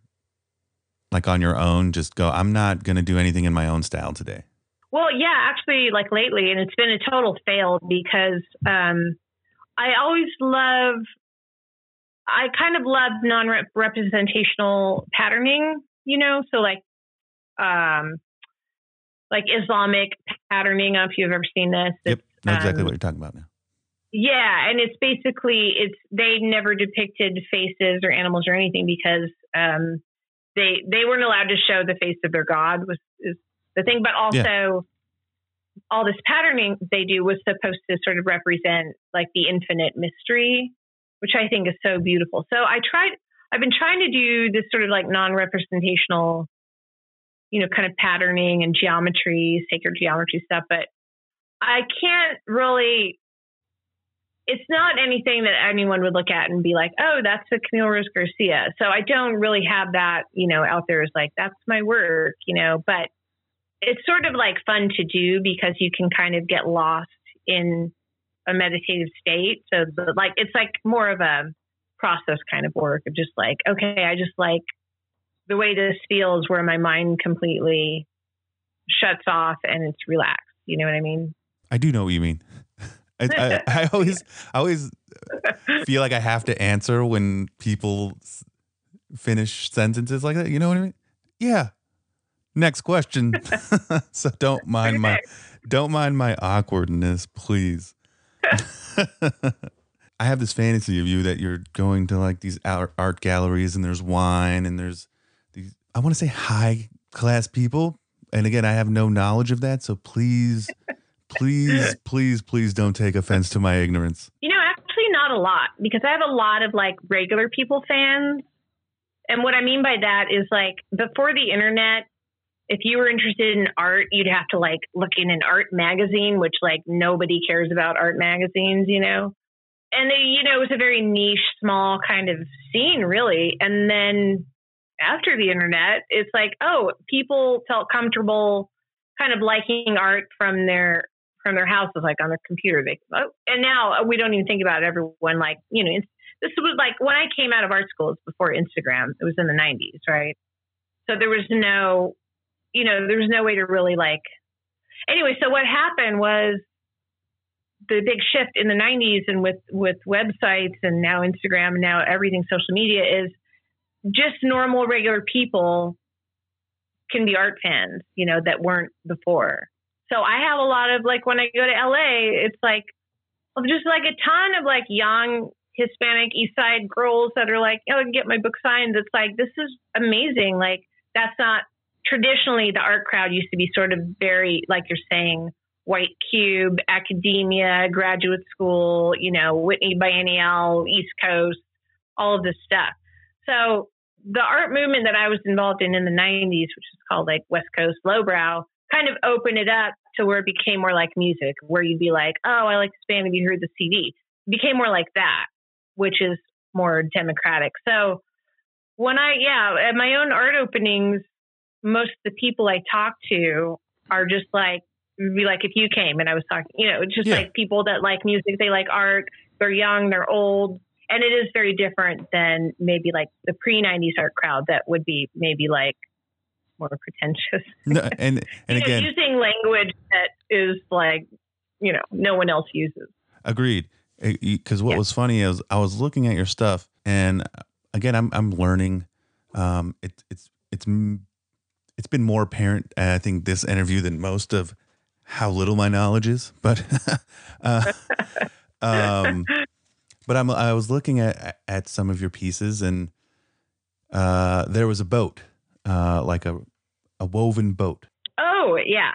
like on your own just go i'm not going to do anything in my own style today well yeah actually like lately and it's been a total fail because um i always love i kind of love non-representational patterning you know so like um like islamic patterning if you've ever seen this yep know exactly um, what you're talking about now Yeah, and it's basically it's they never depicted faces or animals or anything because um, they they weren't allowed to show the face of their god was is the thing, but also. Yeah. All this patterning they do was supposed to sort of represent like the infinite mystery, which I think is so beautiful. So I tried, I've been trying to do this sort of like non representational, you know, kind of patterning and geometry, sacred geometry stuff, but I can't really it's not anything that anyone would look at and be like, oh, that's a Camille Rose Garcia. So I don't really have that, you know, out there as like, that's my work, you know, but it's sort of like fun to do because you can kind of get lost in a meditative state. So the, like, it's like more of a process kind of work of just like, okay, I just like the way this feels where my mind completely shuts off and it's relaxed. You know what I mean? I do know what you mean. I, I, *laughs* I, always, I always feel like I have to answer when people finish sentences like that. You know what I mean? Yeah. Next question. *laughs* so don't mind my, don't mind my awkwardness, please. *laughs* I have this fantasy of you that you're going to like these art, art galleries and there's wine and there's these, I want to say high class people. And again, I have no knowledge of that. So please please, please, please don't take offense to my ignorance. You know, actually, not a lot because I have a lot of like regular people fans. And what I mean by that is like before the internet, if you were interested in art, you'd have to like look in an art magazine, which like nobody cares about art magazines, you know? And they, you know, it was a very niche, small kind of scene, really. And then after the internet, it's like, oh, people felt comfortable kind of liking art from their from their houses, like on their computer. They oh, and now uh, we don't even think about everyone like you know. This was like when I came out of art schools before Instagram. It was in the '90s, right? So there was no, you know, there was no way to really like. Anyway, so what happened was the big shift in the 90s and with with websites and now Instagram and now everything social media is just normal regular people can be art fans, you know, that weren't before. So I have a lot of like when I go to LA, it's like just like a ton of like young Hispanic East Side girls that are like, oh, get my book signed. It's like this is amazing. Like that's not traditionally the art crowd used to be sort of very like you're saying white cube academia graduate school you know whitney biennial east coast all of this stuff so the art movement that i was involved in in the 90s which is called like west coast lowbrow kind of open it up to where it became more like music, where you'd be like, oh, I like this band. Have you heard the CD? It became more like that, which is more democratic. So when I, yeah, at my own art openings, most of the people I talk to are just like, be like if you came and I was talking, you know, just yeah. like people that like music, they like art, they're young, they're old. And it is very different than maybe like the pre 90s art crowd that would be maybe like more pretentious. no, and and *laughs* again, know, using language that is like you know no one else uses. Agreed. Because what yeah. was funny is I was looking at your stuff, and again, I'm I'm learning. Um, it, it's it's it's been more apparent, I think, this interview than most of how little my knowledge is. But *laughs* uh, um, but I'm I was looking at at some of your pieces, and uh, there was a boat, uh, like a a woven boat. Oh, yeah.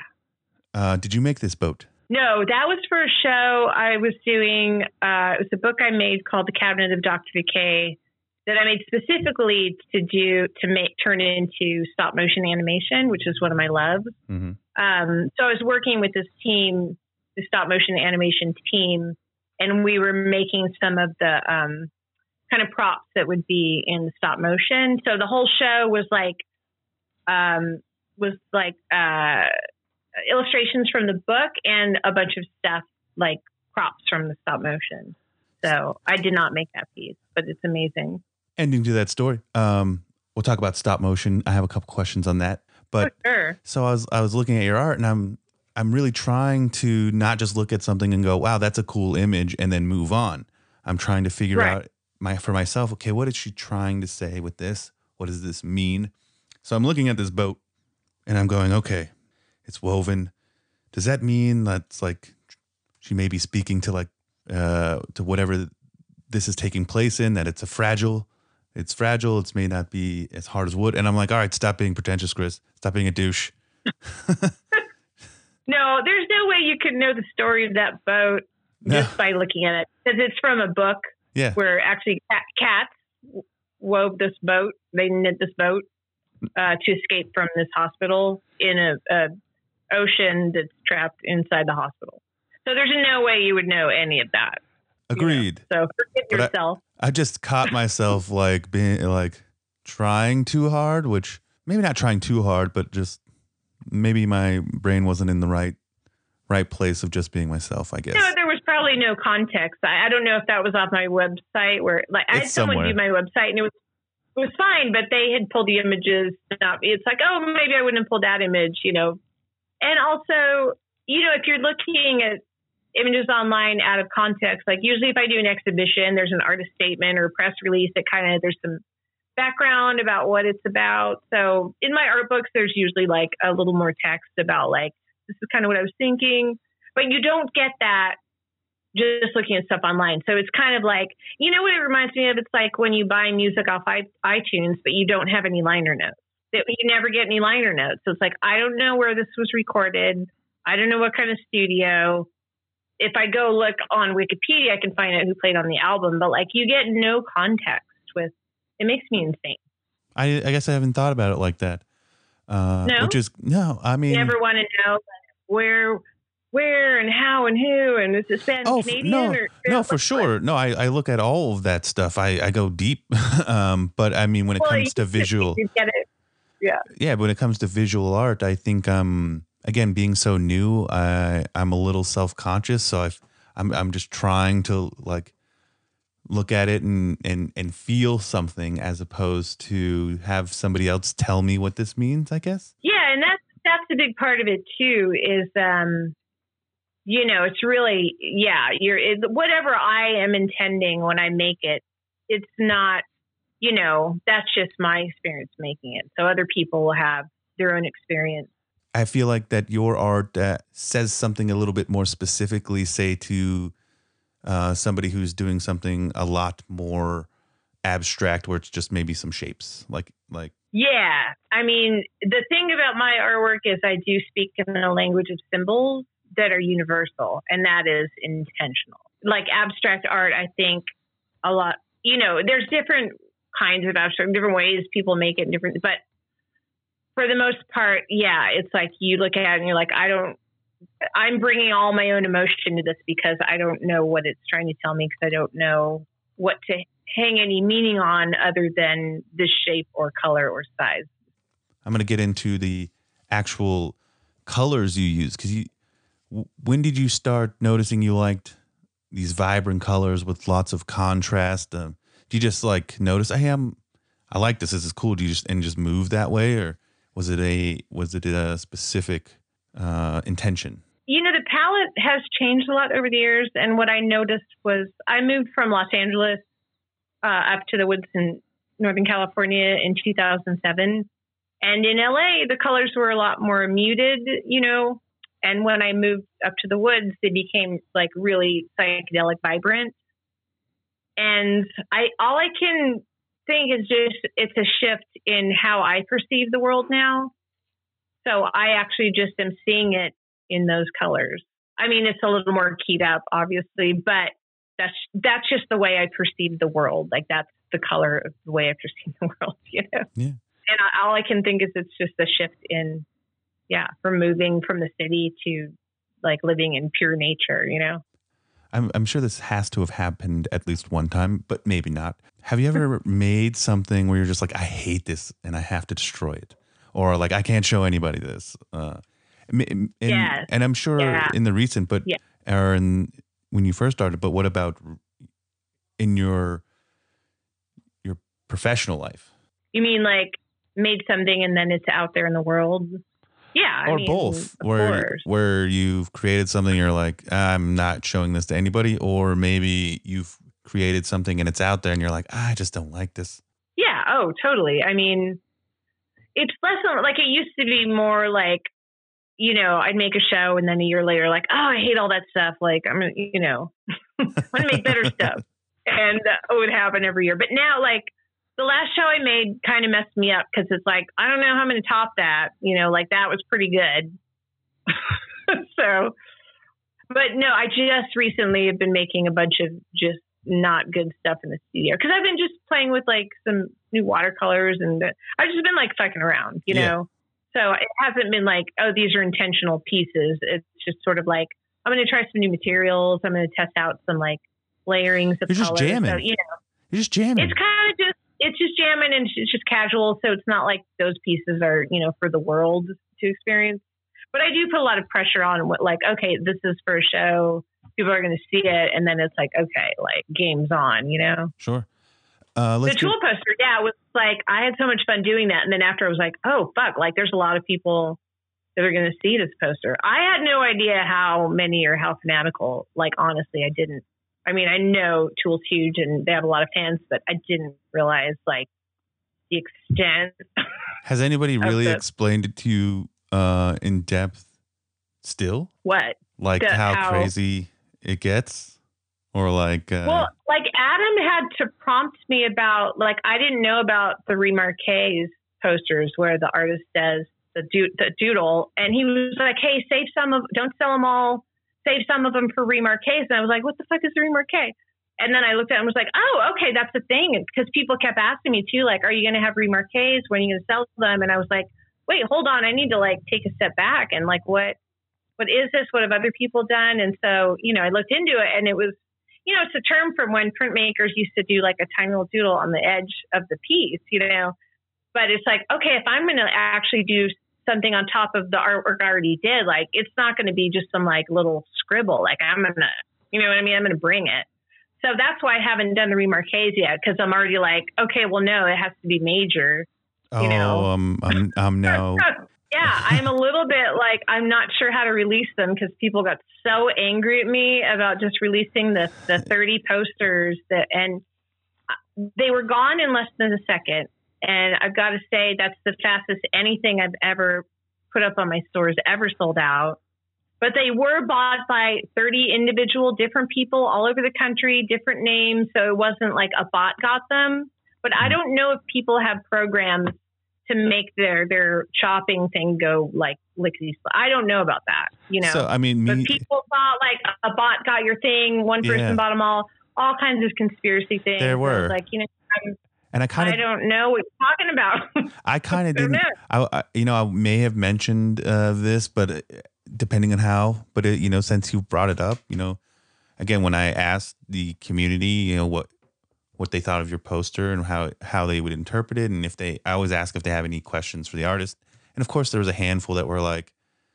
Uh, did you make this boat? No, that was for a show I was doing. Uh, it was a book I made called The Cabinet of Dr. Decay that I made specifically to do to make turn it into stop motion animation, which is one of my loves. Mm-hmm. Um, so I was working with this team, the stop motion animation team, and we were making some of the um, kind of props that would be in stop motion. So the whole show was like um, was like uh, illustrations from the book and a bunch of stuff like props from the stop motion. So I did not make that piece, but it's amazing. Ending to that story. Um, we'll talk about stop motion. I have a couple questions on that. But oh, sure. so I was I was looking at your art and I'm I'm really trying to not just look at something and go, wow, that's a cool image and then move on. I'm trying to figure right. out my for myself, okay, what is she trying to say with this? What does this mean? So I'm looking at this boat and I'm going, okay, it's woven. Does that mean that's like she may be speaking to like uh, to whatever this is taking place in. That it's a fragile, it's fragile. It's may not be as hard as wood. And I'm like, all right, stop being pretentious, Kris. Stop being a douche. *laughs* no, there's no way you can know the story of that boat just by looking at it because it's from a book Yeah. where actually cats wove this boat. They knit this boat uh, to escape from this hospital in a, a ocean that's trapped inside the hospital. So there's no way you would know any of that. Agreed. So forgive But I- yourself. I just caught myself like being like trying too hard, which maybe not trying too hard, but just maybe my brain wasn't in the right right place of just being myself, I guess. No, there was probably no context. I, I don't know if that was off my website where like I had someone somewhere. do my website and it was it was fine, but they had pulled the images. Not, it's like, oh, maybe I wouldn't have pulled that image, you know. And also, you know, if you're looking at images online out of context, like usually if I do an exhibition, there's an artist statement or press release that kind of there's some background about what it's about. So in my art books, there's usually like a little more text about like this is kind of what I was thinking, but you don't get that just looking at stuff online. So it's kind of like, you know what it reminds me of? It's like when you buy music off iTunes, but you don't have any liner notes. That you never get any liner notes. So it's like, I don't know where this was recorded. I don't know what kind of studio. If I go look on Wikipedia, I can find out who played on the album, but like you get no context with it makes me insane. I I guess I haven't thought about it like that. Uh No? which is no, I mean You ever want to know where where and how and who and is this band Oh, Canadian no, or no, for sure. No, I, I look at all of that stuff. I, I go deep. *laughs* um, but I mean, when it Well, comes to visual, it. yeah, when it comes to visual art, I think um again being so new, I I'm a little self conscious, so I I'm I'm just trying to like look at it and and and feel something as opposed to have somebody else tell me what this means. I guess. Yeah, and that's that's a big part of it too. Is um, you know, it's really yeah. You're it, whatever I am intending when I make it. It's not, you know, that's just my experience making it. So other people will have their own experience. I feel like that your art uh, says something a little bit more specifically, say to uh, somebody who's doing something a lot more abstract, where it's just maybe some shapes, like like Yeah, I mean, the thing about my artwork is I do speak in a language of symbols that are universal, and that is intentional. Like abstract art, I think a lot. You know, there's different kinds of abstract, different ways people make it, different. But for the most part, yeah, it's like you look at it and you're like, I don't. I'm bringing all my own emotion to this because I don't know what it's trying to tell me because I don't know what to hang any meaning on other than the shape or color or size. I'm going to get into the actual colors you use because you. When did you start noticing you liked these vibrant colors with lots of contrast? Um, do you just like notice, hey, I'm, I like this. This is cool. Do you just and just move that way, or was it a was it a specific uh, intention? You know, the palette has changed a lot over the years. And what I noticed was I moved from Los Angeles uh, up to the woods in Northern California in 2007. And in LA, the colors were a lot more muted, you know. And when I moved up to the woods, they became like really psychedelic, vibrant. And I, all I can think is just it's a shift in how I perceive the world now. So I actually just am seeing it in those colors. I mean, it's a little more keyed up, obviously, but that's that's just the way I perceive the world. Like that's the color of the way I perceive the *laughs* world, you know. Yeah. And all I can think is it's just a shift in, yeah, from moving from the city to like living in pure nature, you know. I'm, I'm sure this has to have happened at least one time, but maybe not. Have you ever made something where you're just like, I hate this and I have to destroy it, or like I can't show anybody this? Uh, and, Yes. and I'm sure Yeah. in the recent, but Yeah. or in when you first started. But what about in your your professional life, You mean like made something and then it's out there in the world? Yeah, I or mean, both, where course. where you've created something, you're like, I'm not showing this to anybody, or maybe you've created something and it's out there, and you're like, I just don't like this. Yeah. Oh, totally. I mean, it's less than- like it used to be more like, you know, I'd make a show and then a year later, like, oh, I hate all that stuff. Like, I'm, you know, I want to make better stuff, *laughs* and uh, it would happen every year. But now, like the last show I made, kind of messed me up because it's like I don't know how I'm going to top that. You know, like that was pretty good. *laughs* so, but no, I just recently have been making a bunch of just not good stuff in the studio because I've been just playing with like some new watercolors and I've just been like fucking around, you Yeah. know. So it hasn't been like, oh, these are intentional pieces. It's just sort of like I'm going to try some new materials. I'm going to test out some like layerings of You're just jamming. So, you know, You're just jamming. it's kind jamming and it's just casual. So it's not like those pieces are you know for the world to experience. But I do put a lot of pressure on what like okay, this is for a show. People are going to see it, and then it's like okay, like games on, you know. sure. Uh, The let's do, tool poster, yeah, was like I had so much fun doing that, and then after I was like, oh fuck, like there's a lot of people that are going to see this poster. I had no idea how many or how fanatical. Like honestly, I didn't. I mean, I know Tool's huge and they have a lot of fans, but I didn't realize like the extent. *laughs* has anybody really the- explained it to you uh, in depth? Still, what? like The- how, how- crazy it gets, or like uh, Well, like Adam had to prompt me about like I didn't know about the remarques posters where the artist does the, do- the doodle, and he was like, "Hey, save some of, don't sell them all, save some of them for remarques." And I was like, "What the fuck is a remarque?" And then I looked at it and was like, "Oh, okay, that's the thing." Because people kept asking me too, like, "Are you going to have remarques? When are you going to sell them?" And I was like, "Wait, hold on, I need to like take a step back and like what." What is this? What have other people done? And so, you know, I looked into it and it was you know, it's a term from when printmakers used to do like a tiny little doodle on the edge of the piece, you know. But it's like, okay, if I'm going to actually do something on top of the artwork I already did, like it's not going to be just some like little scribble. Like I'm going to, you know what I mean? I'm going to bring it. So that's why I haven't done the remarques yet because I'm already like, okay, well, no, it has to be major. oh, you know. um, I'm I'm now yeah, I'm a little bit like I'm not sure how to release them because people got so angry at me about just releasing the the 30 posters that and uh, they were gone in less than a second. And I've got to say that's the fastest anything I've ever put up on my stores ever sold out. But they were bought by 30 individual different people all over the country, different names. So it wasn't like a bot got them. But I don't know if people have programs to make their their shopping thing go like lickety split. I don't know about that, you know. so I mean but people thought like a bot got your thing, one person Yeah. bought them all, all kinds of conspiracy things. There were. like, you know, and I kind of I don't know what you're talking about. *laughs* I kind of didn't. I, I you know I may have mentioned uh, this, but uh, depending on how, but it, you know since you brought it up, you know, again when I asked the community, you know what what they thought of your poster and how how they would interpret it, and if they, I always ask if they have any questions for the artist, and of course there was a handful that were like,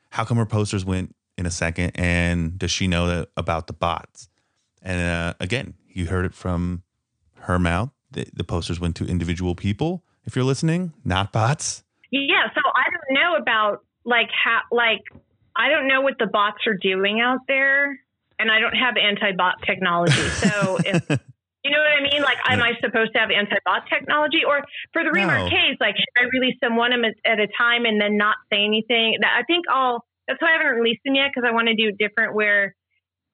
how come her posters went in a second, and does she know that about the bots? And uh, again, you heard it from her mouth. The, the posters went to individual people. If you're listening, not bots. yeah, so I don't know about like how like I don't know what the bots are doing out there, and I don't have anti-bot technology. So if *laughs* You know what I mean? Like, am I supposed to have anti-bot technology, or for the No. case, like, should I release them one at at a time and then not say anything? That- I think I'll. That's why I haven't released them yet because I want to do different. Where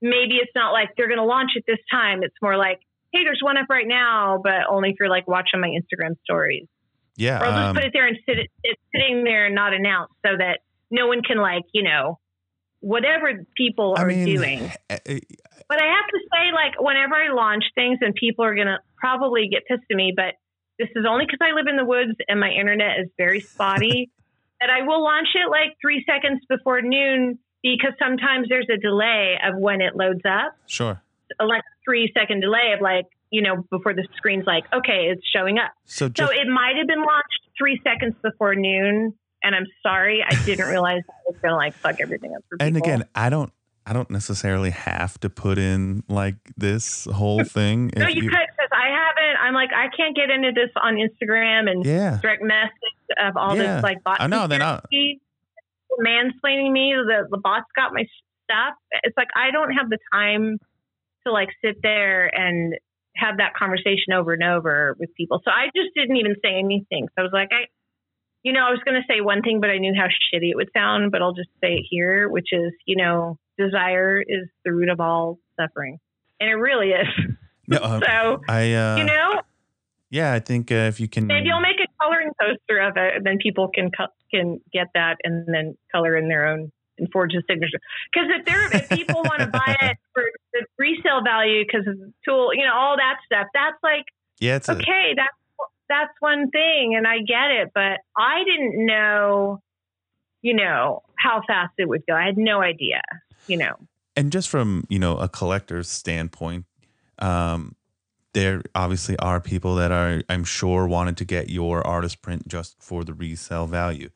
maybe it's not like they're going to launch it this time. It's more like, hey, there's one up right now, but only if you're like watching my Instagram stories. Yeah. Or I'll just um, put it there and sit it, it's sitting there and not announced, so that no one can like, you know, whatever people I are mean, doing. uh, uh, But I have to say, like, whenever I launch things, and people are going to probably get pissed at me, but this is only because I live in the woods and my internet is very spotty, *laughs* that I will launch it like three seconds before noon because sometimes there's a delay of when it loads up, Sure. A like three second delay of like, you know, before the screen's like, okay, it's showing up. So So it might have been launched three seconds before noon. And I'm sorry, I didn't realize I was to like fuck everything up for people. and again, I don't I don't necessarily have to put in like this whole *laughs* thing. No, If you, could because I haven't. I'm like, I can't get into this on Instagram and Yeah. direct message of all Yeah. this like bot. I know, then I- mansplaining me. The the bots got my stuff. It's like I don't have the time to like sit there and have that conversation over and over with people. So I just didn't even say anything. So I was like, I, you know, I was going to say one thing, but I knew how shitty it would sound. But I'll just say it here, which is, you know, desire is the root of all suffering. and it really is. *laughs* No, uh, *laughs* so I uh, you know, yeah, I think uh, if you can, maybe I'll make a coloring poster of it, and then people can co- can get that and then color in their own and forge a signature. Because if they're if people want to buy it for the resale value because of the tool, you know, all that stuff, that's like yeah, it's a- okay, that's that's one thing, and I get it, but I didn't know, you know, how fast it would go. I had no idea, you know. and just from you know a collector's standpoint um there obviously are people that are i'm sure wanted to get your artist print just for the resale value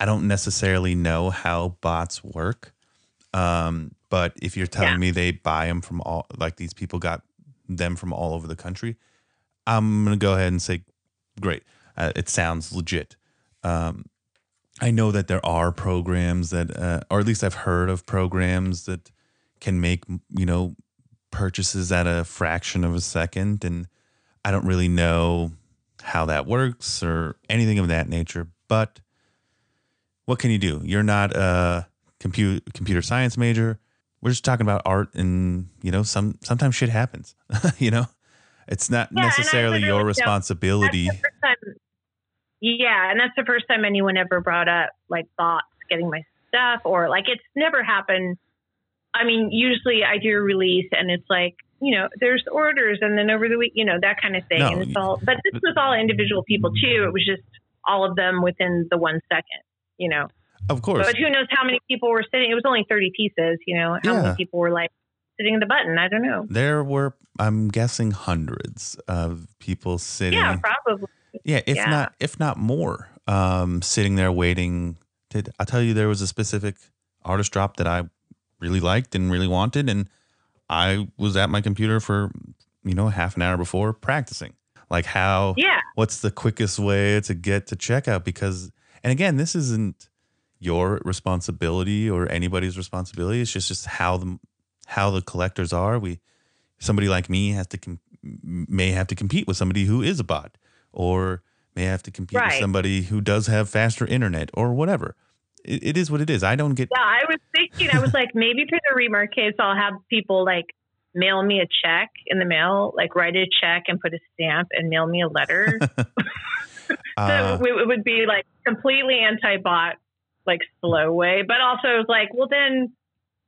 i don't necessarily know how bots work um but if you're telling Yeah. me they buy them from all like these people got them from all over the country i'm gonna go ahead and say great uh, it sounds legit um I know that there are programs that, uh, or at least I've heard of programs that can make, you know, purchases at a fraction of a second. And I don't really know how that works or anything of that nature. But what can you do? You're not a computer computer science major. We're just talking about art, and you know, some sometimes shit happens. *laughs* you know, it's not Yeah, necessarily your responsibility. That's the first time, yeah, and that's the first time anyone ever brought up like thoughts getting my stuff or like it's never happened. I mean, usually I do a release and it's like you know there's orders and then over the week you know that kind of thing No, and it's all but this was all individual people too. It was just all of them within the one second, you know. Of course, But who knows how many people were sitting? It was only thirty pieces, you know. How Yeah. many people were like sitting in the button? I don't know. There were, I'm guessing, hundreds of people sitting. Yeah, probably. Yeah, if Yeah. not, if not more, um, sitting there waiting. To, I'll tell you, there was a specific artist drop that I really liked and really wanted, and I was at my computer for you know half an hour before practicing, like how Yeah. what's the quickest way to get to checkout because and again this isn't your responsibility or anybody's responsibility. It's just just how the how the collectors are. We somebody like me has to com- may have to compete with somebody who is a bot or may have to compete with somebody who does have faster internet or whatever. It, it is what it is. I don't get Yeah, I was thinking, I was like, maybe for the remarques, I'll have people like mail me a check in the mail, like write a check and put a stamp and mail me a letter. *laughs* *laughs* uh, so it, it would be like completely anti bot, like slow way. But also, like, well, then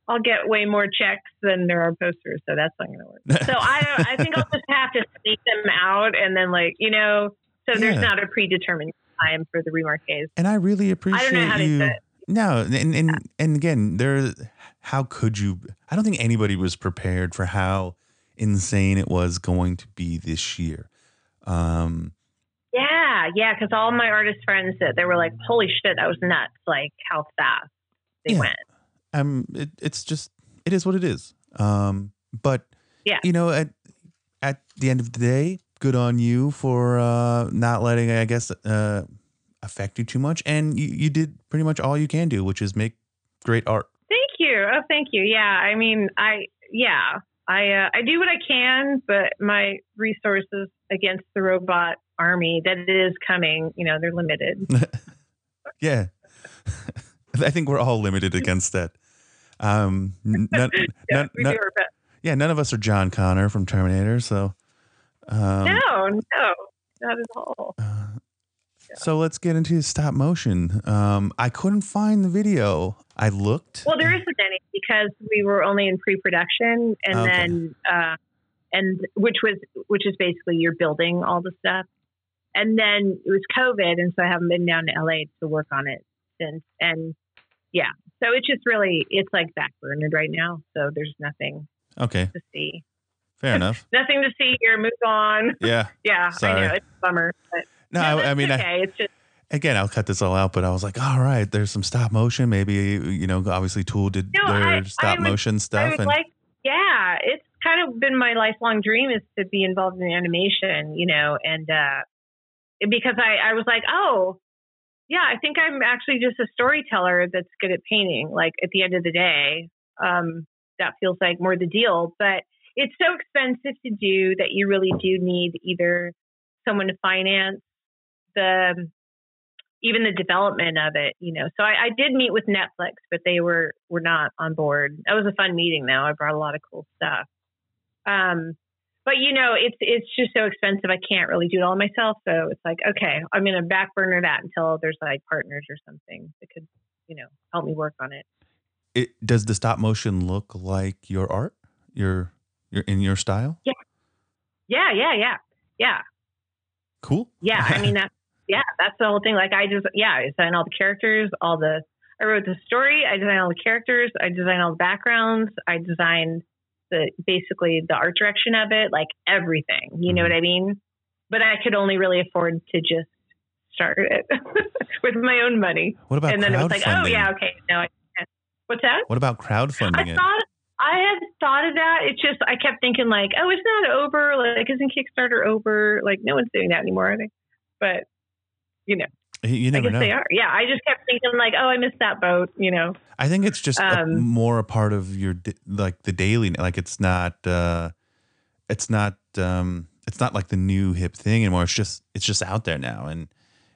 I'll get way more checks than there are posters. So that's not going to work. *laughs* So I don't, I think I'll just have to sneak them out and then, like, you know, so there's Yeah. not a predetermined time for the remarques. and i really appreciate. I don't know how to you do it. No, and and and again, there. How could you? I don't think anybody was prepared for how insane it was going to be this year. Um, Yeah, yeah, because all my artist friends that they were like, "Holy shit, that was nuts!" Like how fast they Yeah. went. um, it, it's just it is what it is. Um, but Yeah. you know, at at the end of the day, good on you for uh, not letting, I guess, uh, affect you too much, and you, you did pretty much all you can do, which is make great art. Thank you. Oh, thank you. Yeah, I mean, I yeah, I uh, I do what I can, but my resources against the robot army that is coming, you know, they're limited. *laughs* Yeah, *laughs* I think we're all limited against that. Um, none, *laughs* Yeah, none, none- do our best. yeah, none of us are John Connor from Terminator, so. Um, no, no, not at all. uh, So let's get into stop motion. Um, I couldn't find the video. I looked. Well, there isn't any because we were only in pre-production, and Okay. then uh, and which was which is basically you're building all the stuff, and then it was COVID, and so I haven't been down to LA to work on it since. And yeah, so it's just really it's like backburnered right now. So there's nothing Okay, to see, fair *laughs* enough. nothing to see here. Move on. *laughs* Yeah. Yeah, Sorry. I know it's a bummer, but No, no, I, I mean, I, it's just again, I'll cut this all out, but I was like, all right, there's some stop motion. Maybe you know, obviously, Tool did No, their I- stop I would- motion stuff, and like, yeah, it's kind of been my lifelong dream is to be involved in animation, you know, and uh, because I, I was like, oh, yeah, I think I'm actually just a storyteller that's good at painting. Like at the end of the day, um, that feels like more the deal, but it's so expensive to do that you really do need either someone to finance the even the development of it, you know. So I, I did meet with Netflix, but they were were not on board. That was a fun meeting, though. I brought a lot of cool stuff. Um, but you know, it's it's just so expensive. I can't really do it all myself. So it's like, okay, I'm gonna back burner that until there's like partners or something that could, you know, help me work on it. It does the stop motion look like your art? Your your in your style? Yeah. Yeah, yeah, yeah. Yeah. Cool. Yeah. I mean *laughs* that's yeah, that's the whole thing. Like I just yeah, I designed all the characters, all the I wrote the story, I designed all the characters, I designed all the backgrounds, I designed the basically the art direction of it, like everything. You know Mhm. what I mean? But I could only really afford to just start it *laughs* with my own money. What about and then it was like, oh yeah, okay, no, I can't. What's that? What about crowdfunding I it? thought I had thought of that. It's just I kept thinking like, oh, it's not over? Like, isn't Kickstarter over? Like, no one's doing that anymore, are they? But you know, You I guess know. they are. Yeah, I just kept thinking like, oh, I missed that boat. You know, I think it's just a, Um, more a part of your like the daily like it's not uh it's not um it's not like the new hip thing anymore it's just it's just out there now and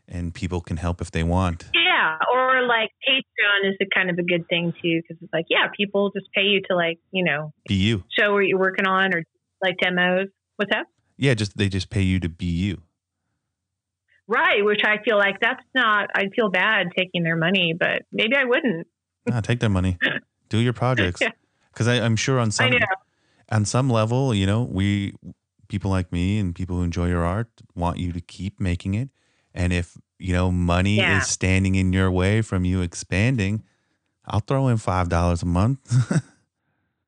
and people can help if they want. yeah. Or like Patreon is a kind of a good thing too because it's like, yeah, people just pay you to like, you know, Be you. show what you're working on or like demos. What's that? Yeah, just they just pay you to be you. Right, which I feel like that's not. I'd feel bad taking their money, but maybe I wouldn't. Nah, take their money. *laughs* Do your projects. Yeah. Cuz I I'm sure on some on some level, you know, we people like me and people who enjoy your art want you to keep making it. And if, you know, money Yeah. is standing in your way from you expanding, I'll throw in $5 a month. *laughs*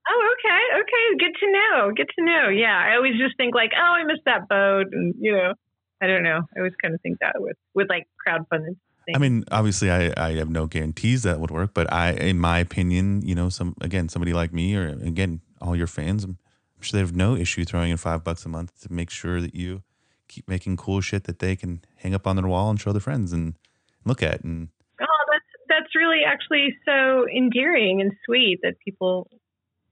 Oh, okay, okay, good to know. Good to know. Yeah, I always just think like, oh, I missed that boat, and you know, I don't know. I always kind of think that with with like crowdfunding. I mean, obviously I, I have no guarantees that would work, but I in my opinion, you know, some again, somebody like me or again, all your fans, I'm sure they have no issue throwing in 5 bucks a month to make sure that you keep making cool shit that they can hang up on their wall and show their friends and look at and Oh, that's that's really actually so endearing and sweet that people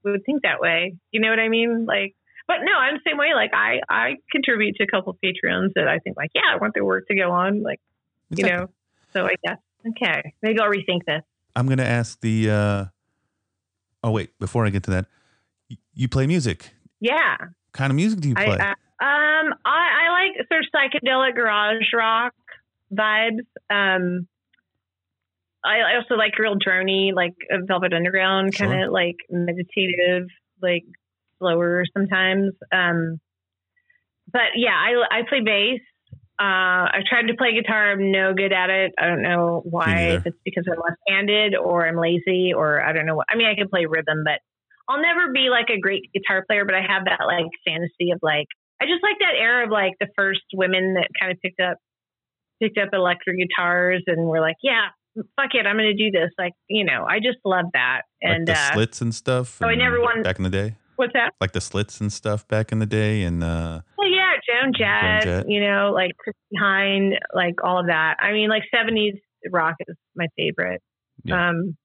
would think that way. You know what I mean? Like, but no, I'm the same way. Like, I I contribute to a couple of Patreons that I think like, yeah, I want their work to go on. Like, you know. So I guess okay, maybe I'll rethink this. I'm gonna ask the. uh Oh wait, before I get to that, you play music. Yeah. What kind of music do you play? I um I, I like sort of psychedelic garage rock vibes. Um I, I also like real drony, like uh, Velvet Underground, kind of Sure. like meditative, like slower sometimes. Um but yeah, I I play bass. Uh, I tried to play guitar. I'm no good at it. I don't know why. If it's because I'm left-handed or I'm lazy or I don't know what. I mean, I can play rhythm, but I'll never be like a great guitar player. But I have that like fantasy of like I just like that era of like the first women that kind of picked up picked up electric guitars and were like, yeah, fuck it, I'm going to do this. Like, you know, I just love that. And like the uh, slits and stuff. so I never won- back in the day. What's that? Like the slits and stuff back in the day, and uh, Well, yeah, Joan Jett, Jett. you know, like Chrissie Hynde, like all of that. I mean, like 70s rock is my favorite. Yeah. Um,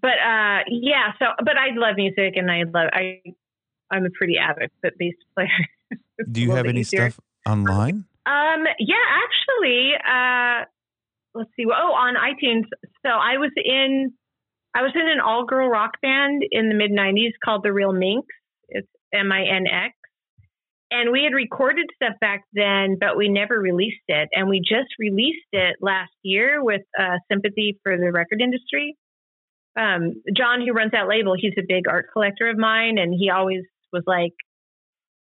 but uh, yeah, so but I love music and I love I I'm a pretty avid but bass player. *laughs* Do you have any easier. stuff online? Um, yeah, actually, uh, let's see. Oh, on iTunes. So I was in, I was in an all girl rock band in the mid '90s called the Real Minx. It's M I N X, and we had recorded stuff back then, but we never released it. And we just released it last year with uh, sympathy for the record industry. Um, John, who runs that label, he's a big art collector of mine, and he always was like,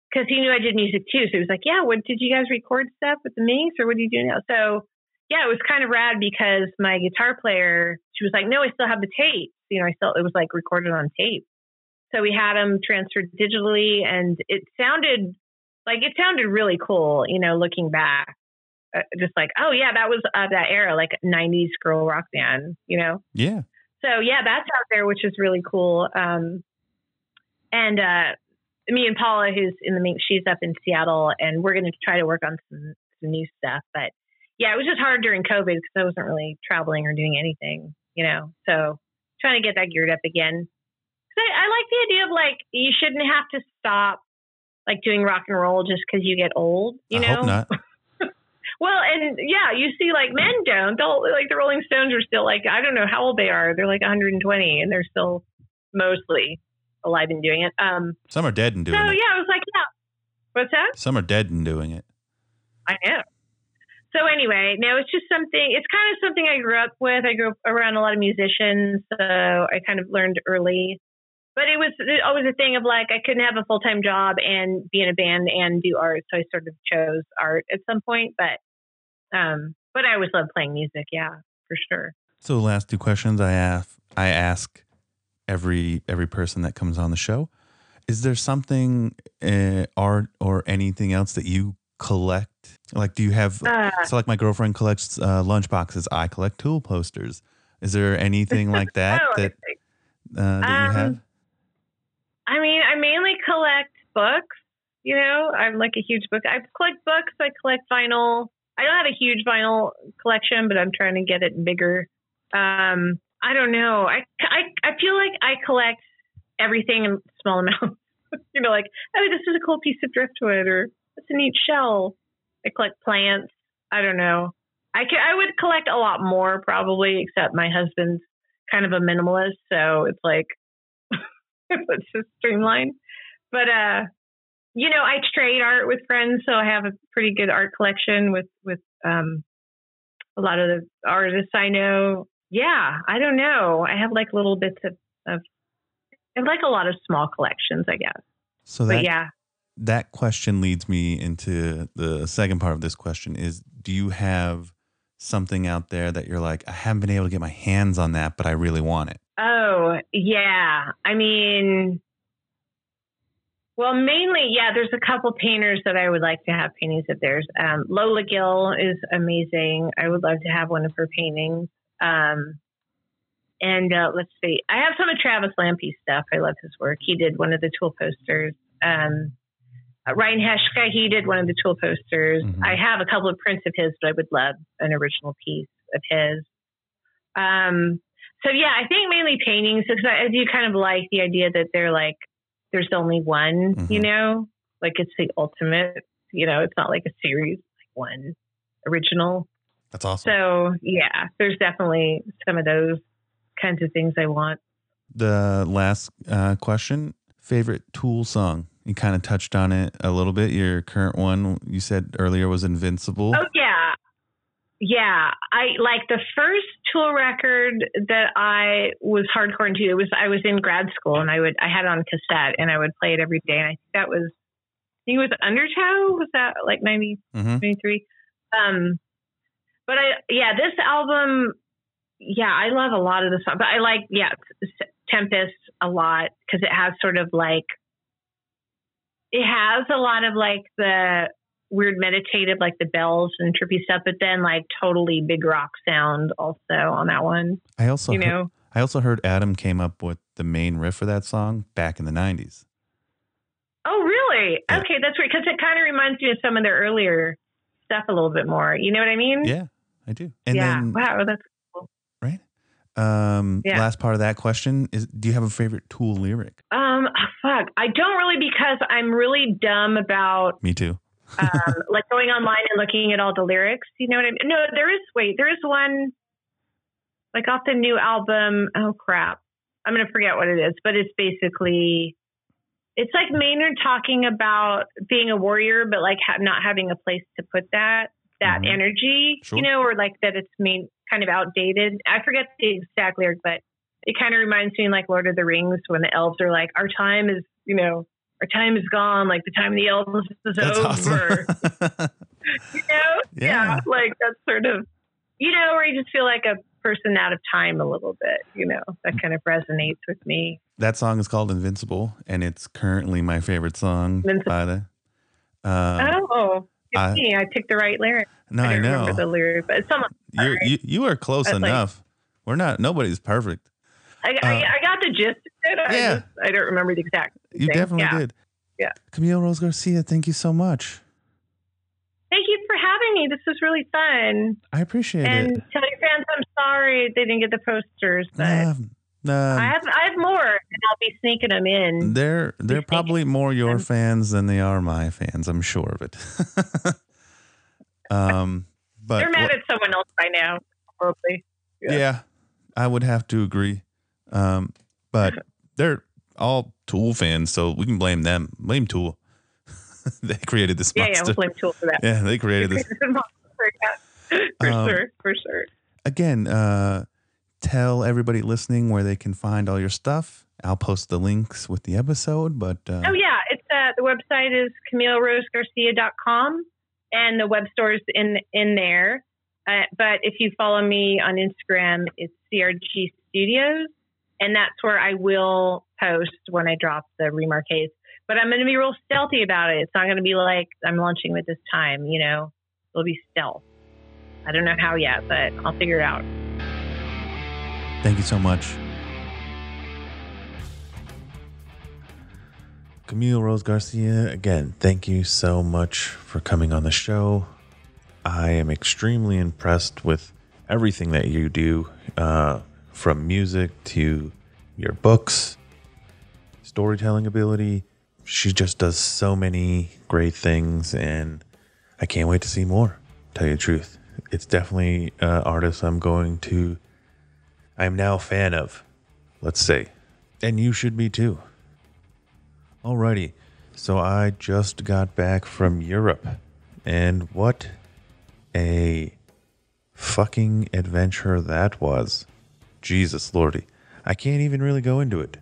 because he knew I did music too. So he was like, "Yeah, what did you guys record stuff with the Minx, or what do you do now?" So yeah, it was kind of rad because my guitar player, she was like, "No, I still have the tape. You know, I still it was like recorded on tape." So we had them transferred digitally, and it sounded like it sounded really cool. You know, looking back, uh, just like, oh yeah, that was uh, that era, like '90s girl rock band. You know. Yeah. So yeah, that's out there, which is really cool. Um, and uh, me and Paula, who's in the Minx, she's up in Seattle, and we're going to try to work on some, some new stuff. But yeah, it was just hard during COVID because I wasn't really traveling or doing anything, you know. So trying to get that geared up again. I, I like the idea of like you shouldn't have to stop like doing rock and roll just because you get old, you I know. hope not. *laughs* *laughs* Well, and yeah, you see, like men don't. They'll like the Rolling Stones are still like I don't know how old they are. They're like 120, and they're still mostly alive and doing it. Um, Some are dead and so doing it. yeah, I was like, yeah. What's that? Some are dead and doing it. I know. So anyway, no, it's just something. It's kind of something I grew up with. I grew up around a lot of musicians, so I kind of learned early. But it was always a thing of like I couldn't have a full time job and be in a band and do art, so I sort of chose art at some point. But um, but I always loved playing music. Yeah, for sure. So the last two questions I ask I ask every every person that comes on the show. Is there something uh, art or anything else that you collect? Like, do you have Uh, so like my girlfriend collects uh, lunch boxes. I collect tool posters. Is there anything *laughs* like that oh, that uh, that you Um, have? I mean, I mainly collect books. You know, I'm like a huge book. I collect books. I collect vinyl. I don't have a huge vinyl collection, but I'm trying to get it bigger. Um, I don't know. I, I, I feel like I collect everything in small *laughs* amounts. you know, like, oh, this is a cool piece of driftwood or it's a neat shell. I collect plants. I don't know. I can, I would collect a lot more probably, except my husband's kind of a minimalist, so it's like *laughs* it's just streamline. But uh, you know, I trade art with friends, so I have a pretty good art collection with with um a lot of the artists I know. Yeah, I don't know. I have like little bits of of I have like a lot of small collections, I guess. So But yeah, that question leads me into the second part of this question: is do you have something out there that you're like, I haven't been able to get my hands on that, but I really want it? Oh, yeah. I mean, well, mainly, yeah, there's a couple painters that I would like to have paintings of theirs. Um, Lola Gil is amazing. I would love to have one of her paintings. Um, and uh, let's see, I have some of Travis Lampe's stuff. I love his work. He did one of the tool posters. Um, uh, Ryan Heshka, he did one of the tool posters. Mhm. I have a couple of prints of his, but I would love an original piece of his. Um, so yeah, I think mainly paintings because I, I do kind of like the idea that they're like there's only one, you Mhm. know, like it's the ultimate. You know, it's not like a series, like one original. That's awesome. So yeah, there's definitely some of those kinds of things I want. the last uh, question favorite tool song you kind of touched on it a little bit your current one you said earlier was invincible Oh yeah. Yeah. I like the first tool record that I was hardcore into, it was I was in grad school and I would I had it on cassette and I would play it every day. And I think that was I think it was Undertow. Was that like 90, hmm 93? Um but I yeah, this album yeah, I love a lot of the songs. But I like yeah, Tempest a lot because it has sort of like it has a lot of like the weird meditative, like the bells and trippy stuff, but then like totally big rock sound also on that one. i also you heard, know, i also heard adam came up with the main riff for that song back in the 90s oh really? Yeah. Okay, that's weird because it kind of reminds me of some of their earlier stuff a little bit more. You know what I mean? yeah i do and yeah. then wow, that's um Yeah. last part of that question is do you have a favorite tool lyric um fuck. I don't really because I'm really dumb about me too um, *laughs* like going online and looking at all the lyrics. You know what I mean? No, there is. Wait, there is one like off the new album. Oh crap, I'm gonna forget what it is, but it's basically it's like Maynard talking about being a warrior, but like ha- not having a place to put that that Mhm. energy. Sure. You know, or like that it's main kind of outdated. I forget the exact lyric, but it kind of reminds me like Lord of the Rings when the elves are like, "Our time is," you know. Our time is gone. Like the time of the elves is that's over awesome *laughs* you know? Yeah. Like that's sort of, you know, where you just feel like a person out of time a little bit, you know, that kind of resonates with me. that song is called invincible and it's currently my favorite song Invincible. by the um, oh, I- me. I picked the right lyric. No i don't know remember the lyric, but someone. You're, you you are close But, like- enough. We're not. Nobody's perfect. I, uh, I, I got the gist of it. I, Yeah. just, I don't remember the exact. You thing. definitely yeah. did. Yeah. Camille Rose Garcia, thank you so much. Thank you for having me. This was really fun. I appreciate and it. And tell your fans I'm sorry they didn't get the posters, but Um, um, I have I have more, and I'll be sneaking them in. they're they're probably more your fans than they are my fans. I'm sure of it. *laughs* um, but They're mad at someone else by now, probably. yeah. yeah. I would have to agree. Um, but *laughs* they're all Tool fans, so we can blame them. Blame Tool. *laughs* they created this Yeah, monster. yeah, we'll blame Tool for that. *laughs* Yeah, they created this. for Um, sure, for sure. Again, uh, tell everybody listening where they can find all your stuff. I'll post the links with the episode, but uh, Oh yeah, it's uh, the website is CamilleRoseGarcia.com, and the web stores in in there. Uh, but if you follow me on Instagram, it's CRG Studios, and that's where I will post when I drop the remarques. But I'm going to be real stealthy about it. It's not going to be like I'm launching with this time. You know, it'll be stealth. I don't know how yet, but I'll figure it out. Thank you so much. Camille Rose Garcia, again, thank you so much for coming on the show. I am extremely impressed with everything that you do, uh, from music to your books, storytelling ability. She just does so many great things, and I can't wait to see more. Tell you the truth, it's definitely an artist I'm going to I am now a fan of, let's say. And you should be too. Alrighty, so I just got back from Europe, and what a fucking adventure that was. Jesus Lordy. I can't even really go into it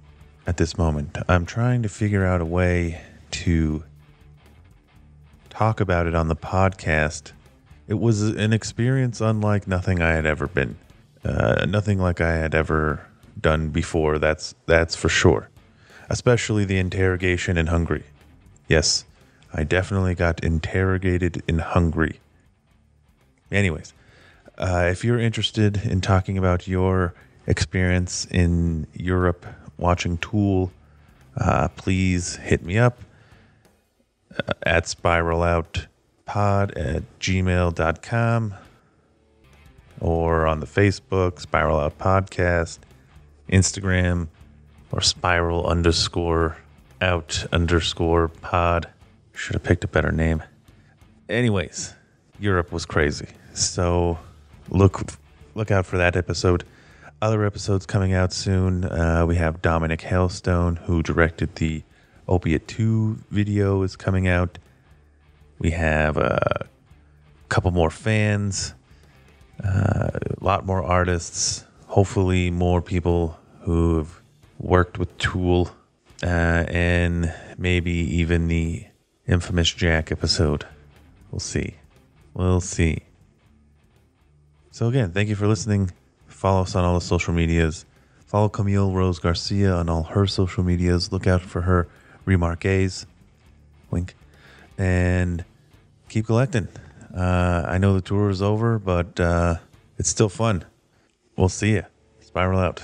at this moment. I'm trying to figure out a way to talk about it on the podcast. It was an experience unlike nothing I had ever been uh, nothing like I had ever done before. That's that's for sure. Especially the interrogation in Hungary. Yes, I definitely got interrogated in Hungary. Anyways, uh, if you're interested in talking about your experience in Europe watching Tool, uh, please hit me up uh, at spiraloutpod at gmail.com or on the Facebook, Spiral Out Podcast, Instagram, or Spiral underscore out underscore pod. Should have picked a better name. Anyways, Europe was crazy. So look look out for that episode. Other episodes coming out soon. Uh, we have Dominic Hailstone, who directed the Opiate 2 video, is coming out. We have a couple more fans uh, a lot more artists, hopefully more people who've worked with Tool, uh, and maybe even the infamous Jack episode. We'll see. We'll see. So again, thank you for listening. Follow us on all the social medias. Follow Camille Rose Garcia on all her social medias. Look out for her remarques. Wink. And keep collecting. Uh, I know the tour is over, but uh, it's still fun. We'll see you. Spiral out.